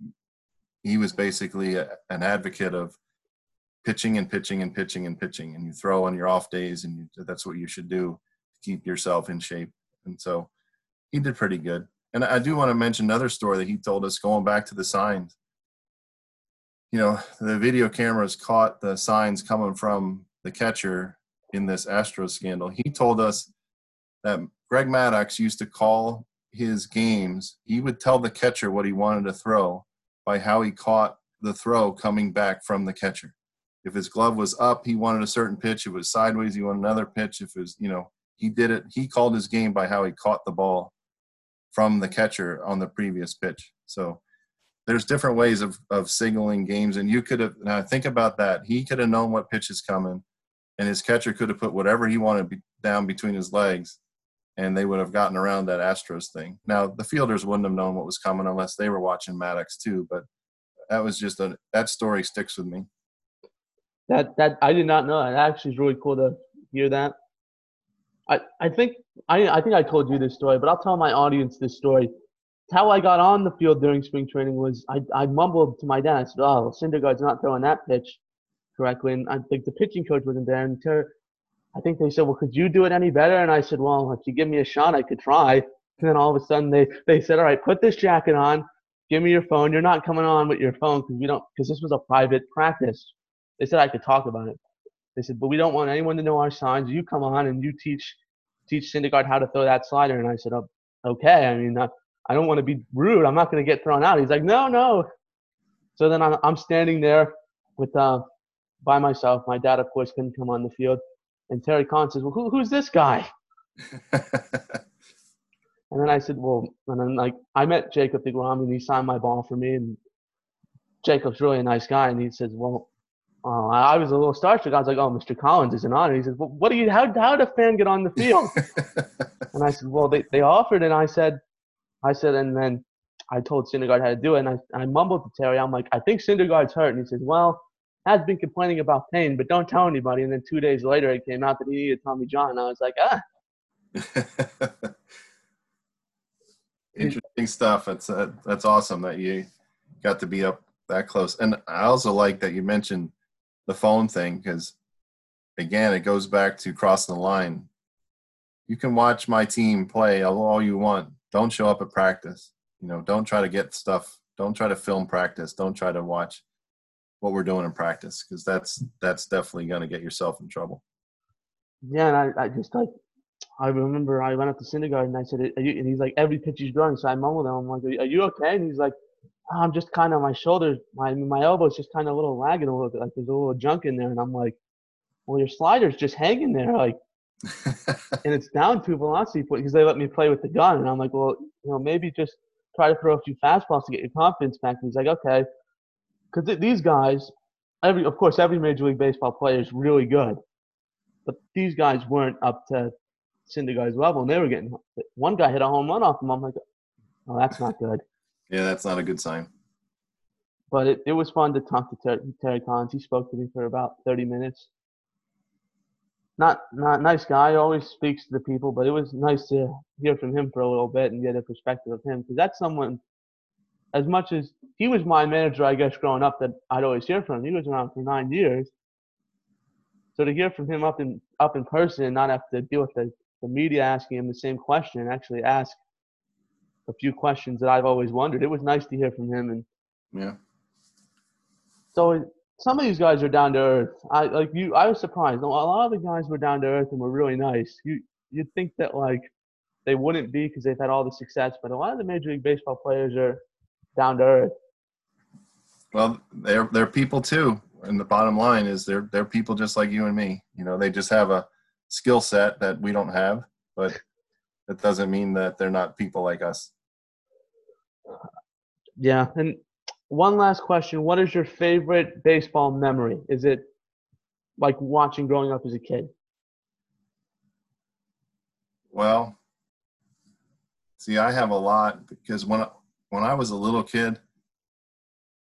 [SPEAKER 2] he was basically a, an advocate of pitching and pitching and pitching and pitching, and you throw on your off days, and you, that's what you should do to keep yourself in shape and so he did pretty good. And I do want to mention another story that he told us going back to the signs. You know, the video cameras caught the signs coming from the catcher in this Astros scandal. He told us that Greg Maddux used to call his games, he would tell the catcher what he wanted to throw by how he caught the throw coming back from the catcher. If his glove was up, he wanted a certain pitch. If it was sideways, he wanted another pitch. If it was, you know, he did it. He called his game by how he caught the ball from the catcher on the previous pitch. So there's different ways of, of signaling games. And you could have, now think about that. He could have known what pitch is coming and his catcher could have put whatever he wanted be, down between his legs and they would have gotten around that Astros thing. Now the fielders wouldn't have known what was coming unless they were watching Maddux too, but that was just a, that story sticks with me.
[SPEAKER 1] That, that I did not know. That actually is really cool to hear that. I, I think I, I think I told you this story, but I'll tell my audience this story. How I got on the field during spring training was I, I mumbled to my dad. I said, "Oh, Syndergaard's not throwing that pitch correctly." And I think the pitching coach wasn't there. And I think they said, "Well, could you do it any better?" And I said, "Well, if you give me a shot, I could try." And then all of a sudden they they said, "All right, put this jacket on. Give me your phone. You're not coming on with your phone because we don't because this was a private practice." They said I could talk about it. They said, but we don't want anyone to know our signs. You come on and you teach teach Syndergaard how to throw that slider. And I said, oh, okay. I mean, I, I don't want to be rude. I'm not going to get thrown out. He's like, no, no. So then I'm, I'm standing there with uh, by myself. My dad, of course, couldn't come on the field. And Terry Collins says, well, who, who's this guy? and then I said, well, and then like I met Jacob deGrom and he signed my ball for me. And Jacob's really a nice guy. And he says, well, uh, I was a little starstruck. I was like, "Oh, Mr. Collins is an honor." He says, well, "What do you? How how did a fan get on the field?" and I said, "Well, they, they offered." And I said, "I said," and then I told Syndergaard how to do it. And I, I mumbled to Terry, "I'm like, I think Syndergaard's hurt." And he says, "Well, has been complaining about pain, but don't tell anybody." And then two days later, it came out that he needed Tommy John. I was like, "Ah."
[SPEAKER 2] Interesting stuff. That's uh, that's awesome that you got to be up that close. And I also like that you mentioned the phone thing because, again, it goes back to crossing the line. You can watch my team play all you want. Don't show up at practice. You know, don't try to get stuff. Don't try to film practice. Don't try to watch what we're doing in practice because that's that's definitely going to get yourself in trouble.
[SPEAKER 1] Yeah, and I, I just like I remember I went up to Syndergaard and I said, and he's like, every pitch he's throwing. So I mumbled him. I'm like, are you okay? And he's like, oh, I'm just kind of my shoulders, my my elbow's just kind of a little lagging a little bit, like there's a little junk in there. And I'm like, well, your slider's just hanging there, like, and it's down to velocity because they let me play with the gun. And I'm like, well, you know, maybe just try to throw a few fastballs to get your confidence back. And he's like, okay, because these guys, every of course, every Major League Baseball player is really good, but these guys weren't up to Syndergaard's level, and they were getting one guy hit a home run off him. I'm like, oh, that's not good.
[SPEAKER 2] yeah, that's not a good sign.
[SPEAKER 1] But it, it was fun to talk to Terry, Terry Collins. He spoke to me for about 30 minutes. Not not nice guy. Always speaks to the people, but it was nice to hear from him for a little bit and get a perspective of him because that's someone. As much as he was my manager, I guess growing up, that I'd always hear from. Him. He was around for nine years. So to hear from him up in up in person and not have to deal with the the media asking him the same question and actually ask a few questions that I've always wondered. It was nice to hear from him and
[SPEAKER 2] yeah.
[SPEAKER 1] So some of these guys are down to earth. I like you. I was surprised. A lot of the guys were down to earth and were really nice. You you'd think that like they wouldn't be because they've had all the success, but a lot of the Major League Baseball players are down to earth.
[SPEAKER 2] Well, they're they're people too, and the bottom line is they're they're people just like you and me. You know, they just have a skill set that we don't have, but that doesn't mean that they're not people like us.
[SPEAKER 1] Yeah, and one last question: What is your favorite baseball memory? Is it like watching growing up as a kid?
[SPEAKER 2] Well, see, I have a lot because when when I was a little kid,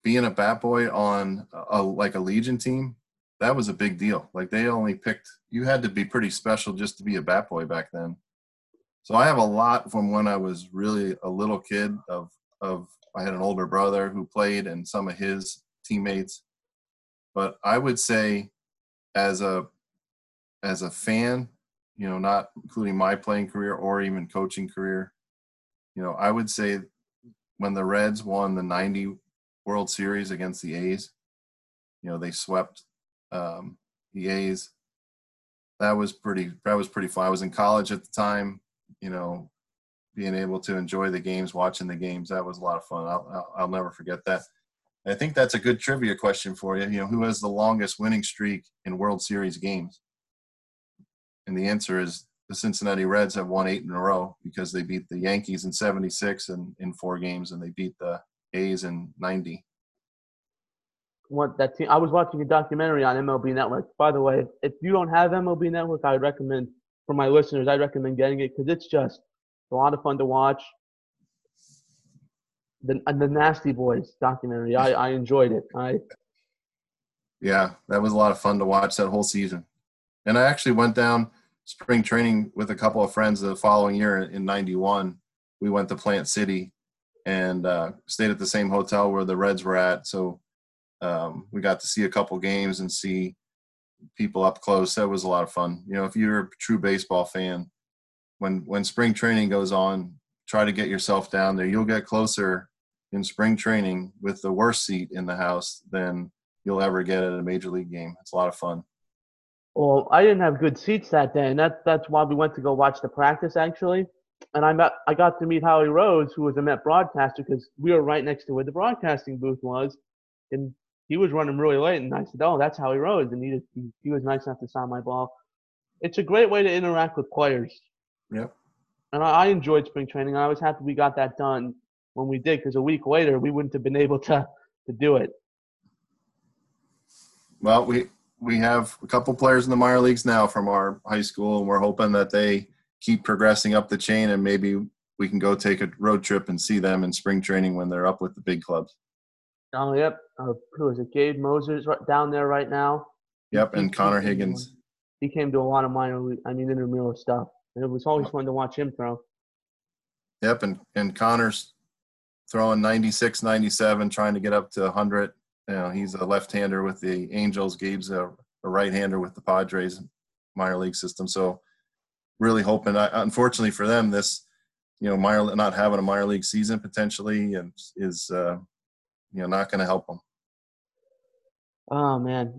[SPEAKER 2] being a bat boy on a, like a Legion team, that was a big deal. Like they only picked you had to be pretty special just to be a bat boy back then. So I have a lot from when I was really a little kid of of I had an older brother who played and some of his teammates. But I would say as a as a fan, you know, not including my playing career or even coaching career, you know, I would say when the Reds won the 90 World Series against the A's, you know, they swept um, the A's. That was pretty. That was pretty fun. I was in college at the time. You know, being able to enjoy the games, watching the games, that was a lot of fun. I'll, I'll, I'll never forget that. I think that's a good trivia question for you. You know, who has the longest winning streak in World Series games? And the answer is the Cincinnati Reds have won eight in a row because they beat the Yankees in 76 and in four games and they beat the A's in 90
[SPEAKER 1] what that team. I was watching a documentary on MLB Network. By the way, if you don't have MLB Network, I would recommend for my listeners. I'd recommend getting it because it's just a lot of fun to watch. The the Nasty Boys documentary. I I enjoyed it. I.
[SPEAKER 2] Yeah, that was a lot of fun to watch that whole season, and I actually went down spring training with a couple of friends the following year in '91. We went to Plant City and uh, stayed at the same hotel where the Reds were at. So um, we got to see a couple games and see people up close. That was a lot of fun. You know, if you're a true baseball fan, when when spring training goes on, try to get yourself down there. You'll get closer in spring training with the worst seat in the house than you'll ever get at a major league game. It's a lot of fun.
[SPEAKER 1] Well, I didn't have good seats that day, and that that's why we went to go watch the practice actually. And I met I got to meet Howie Rose, who was a Met broadcaster, because we were right next to where the broadcasting booth was. And he was running really late, and I said, "Oh, that's Howie Rose." And he, he, he was nice enough to sign my ball. It's a great way to interact with players.
[SPEAKER 2] Yep.
[SPEAKER 1] And I, I enjoyed spring training. I was happy we got that done when we did, because a week later we wouldn't have been able to to do it.
[SPEAKER 2] Well, we we have a couple players in the minor leagues now from our high school, and we're hoping that they keep progressing up the chain, and maybe we can go take a road trip and see them in spring training when they're up with the big clubs.
[SPEAKER 1] Oh, yep. Uh, who is it? Gabe Moser's right down there right now.
[SPEAKER 2] Yep, and he, Connor he Higgins.
[SPEAKER 1] He came to a lot of minor league, I mean, intramural stuff. And it was always fun to watch him throw.
[SPEAKER 2] Yep, and, and Connor's throwing 96, 97, trying to get up to 100. You know, he's a left-hander with the Angels. Gabe's a, a right-hander with the Padres minor league system. So really hoping. I, unfortunately for them, this you know minor not having a minor league season potentially and is uh, you know not going to help them.
[SPEAKER 1] Oh man,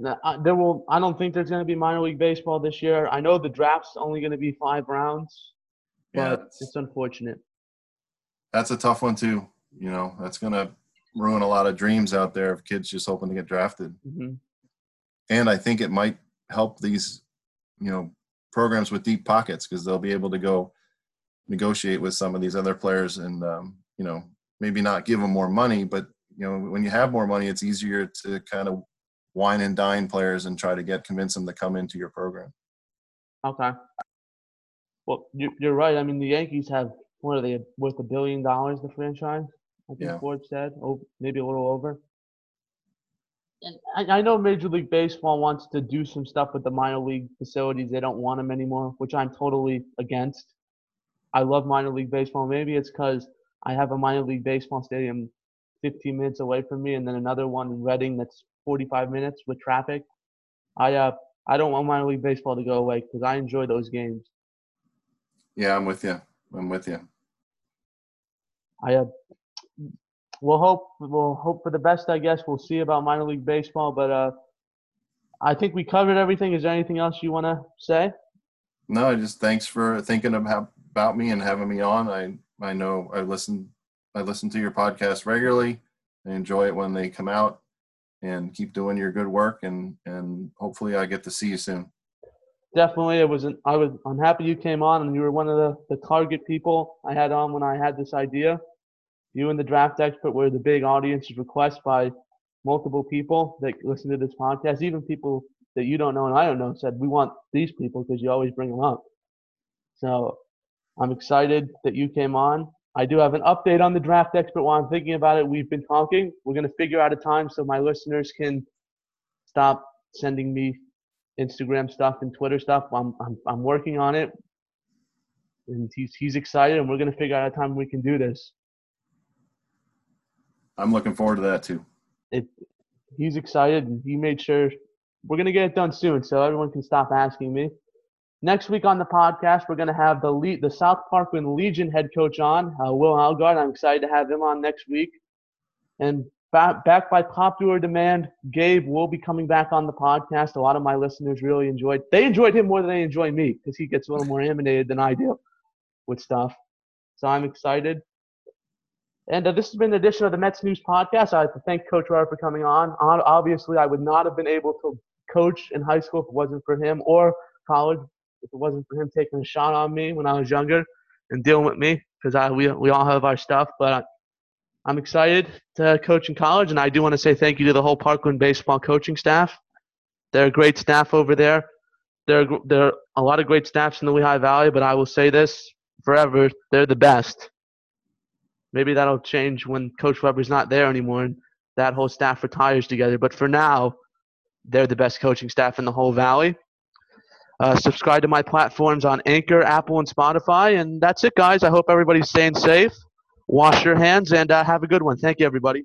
[SPEAKER 1] there will. I don't think there's going to be minor league baseball this year. I know the draft's only going to be five rounds, but yeah, it's, it's unfortunate.
[SPEAKER 2] That's a tough one too. You know, that's going to ruin a lot of dreams out there of kids just hoping to get drafted. Mm-hmm. And I think it might help these, you know, programs with deep pockets because they'll be able to go negotiate with some of these other players and um, you know maybe not give them more money, but you know when you have more money, it's easier to kind of wine and dine players and try to get convince them to come into your program.
[SPEAKER 1] Okay. Well, you're right. I mean, the Yankees have what are they worth a billion dollars? The franchise, I think yeah. Forbes said, oh, maybe a little over. And I, I know Major League Baseball wants to do some stuff with the minor league facilities. They don't want them anymore, which I'm totally against. I love minor league baseball. Maybe it's because I have a minor league baseball stadium 15 minutes away from me, and then another one in Reading that's 45 minutes with traffic. I uh I don't want minor league baseball to go away because I enjoy those games.
[SPEAKER 2] Yeah, I'm with you. I'm with you.
[SPEAKER 1] I uh, we'll hope we'll hope for the best. I guess we'll see about minor league baseball, but uh, I think we covered everything. Is there anything else you want to say?
[SPEAKER 2] No, I just thanks for thinking about about me and having me on. I I know I listen I listen to your podcast regularly. I enjoy it when they come out, and keep doing your good work. and And hopefully, I get to see you soon.
[SPEAKER 1] Definitely, it was. An, I was. I'm happy you came on, and you were one of the the target people I had on when I had this idea. You and the draft expert were the big audience request by multiple people that listen to this podcast, even people that you don't know and I don't know said we want these people because you always bring them up. So I'm excited that you came on. I do have an update on the draft expert while I'm thinking about it. We've been talking. We're going to figure out a time so my listeners can stop sending me Instagram stuff and Twitter stuff. I'm, I'm, I'm working on it. And he's, he's excited, and we're going to figure out a time we can do this.
[SPEAKER 2] I'm looking forward to that too.
[SPEAKER 1] It, he's excited, he made sure we're going to get it done soon so everyone can stop asking me. Next week on the podcast, we're going to have the Le- the South Parkland Legion head coach on, uh, Will Algard. I'm excited to have him on next week. And back, back by popular demand, Gabe will be coming back on the podcast. A lot of my listeners really enjoyed. They enjoyed him more than they enjoy me because he gets a little more animated than I do with stuff. So I'm excited. And uh, this has been an edition of the Mets News Podcast. I'd like to thank Coach Robert for coming on. Obviously, I would not have been able to coach in high school if it wasn't for him, or college if it wasn't for him taking a shot on me when I was younger and dealing with me because we we all have our stuff. But I, I'm excited to coach in college, and I do want to say thank you to the whole Parkland baseball coaching staff. They're a great staff over there. There, there are a lot of great staffs in the Lehigh Valley, but I will say this forever: they're the best. Maybe that'll change when Coach Weber's not there anymore and that whole staff retires together. But for now, they're the best coaching staff in the whole valley. Uh, subscribe to my platforms on Anchor, Apple, and Spotify. And that's it, guys. I hope everybody's staying safe. Wash your hands and uh, have a good one. Thank you, everybody.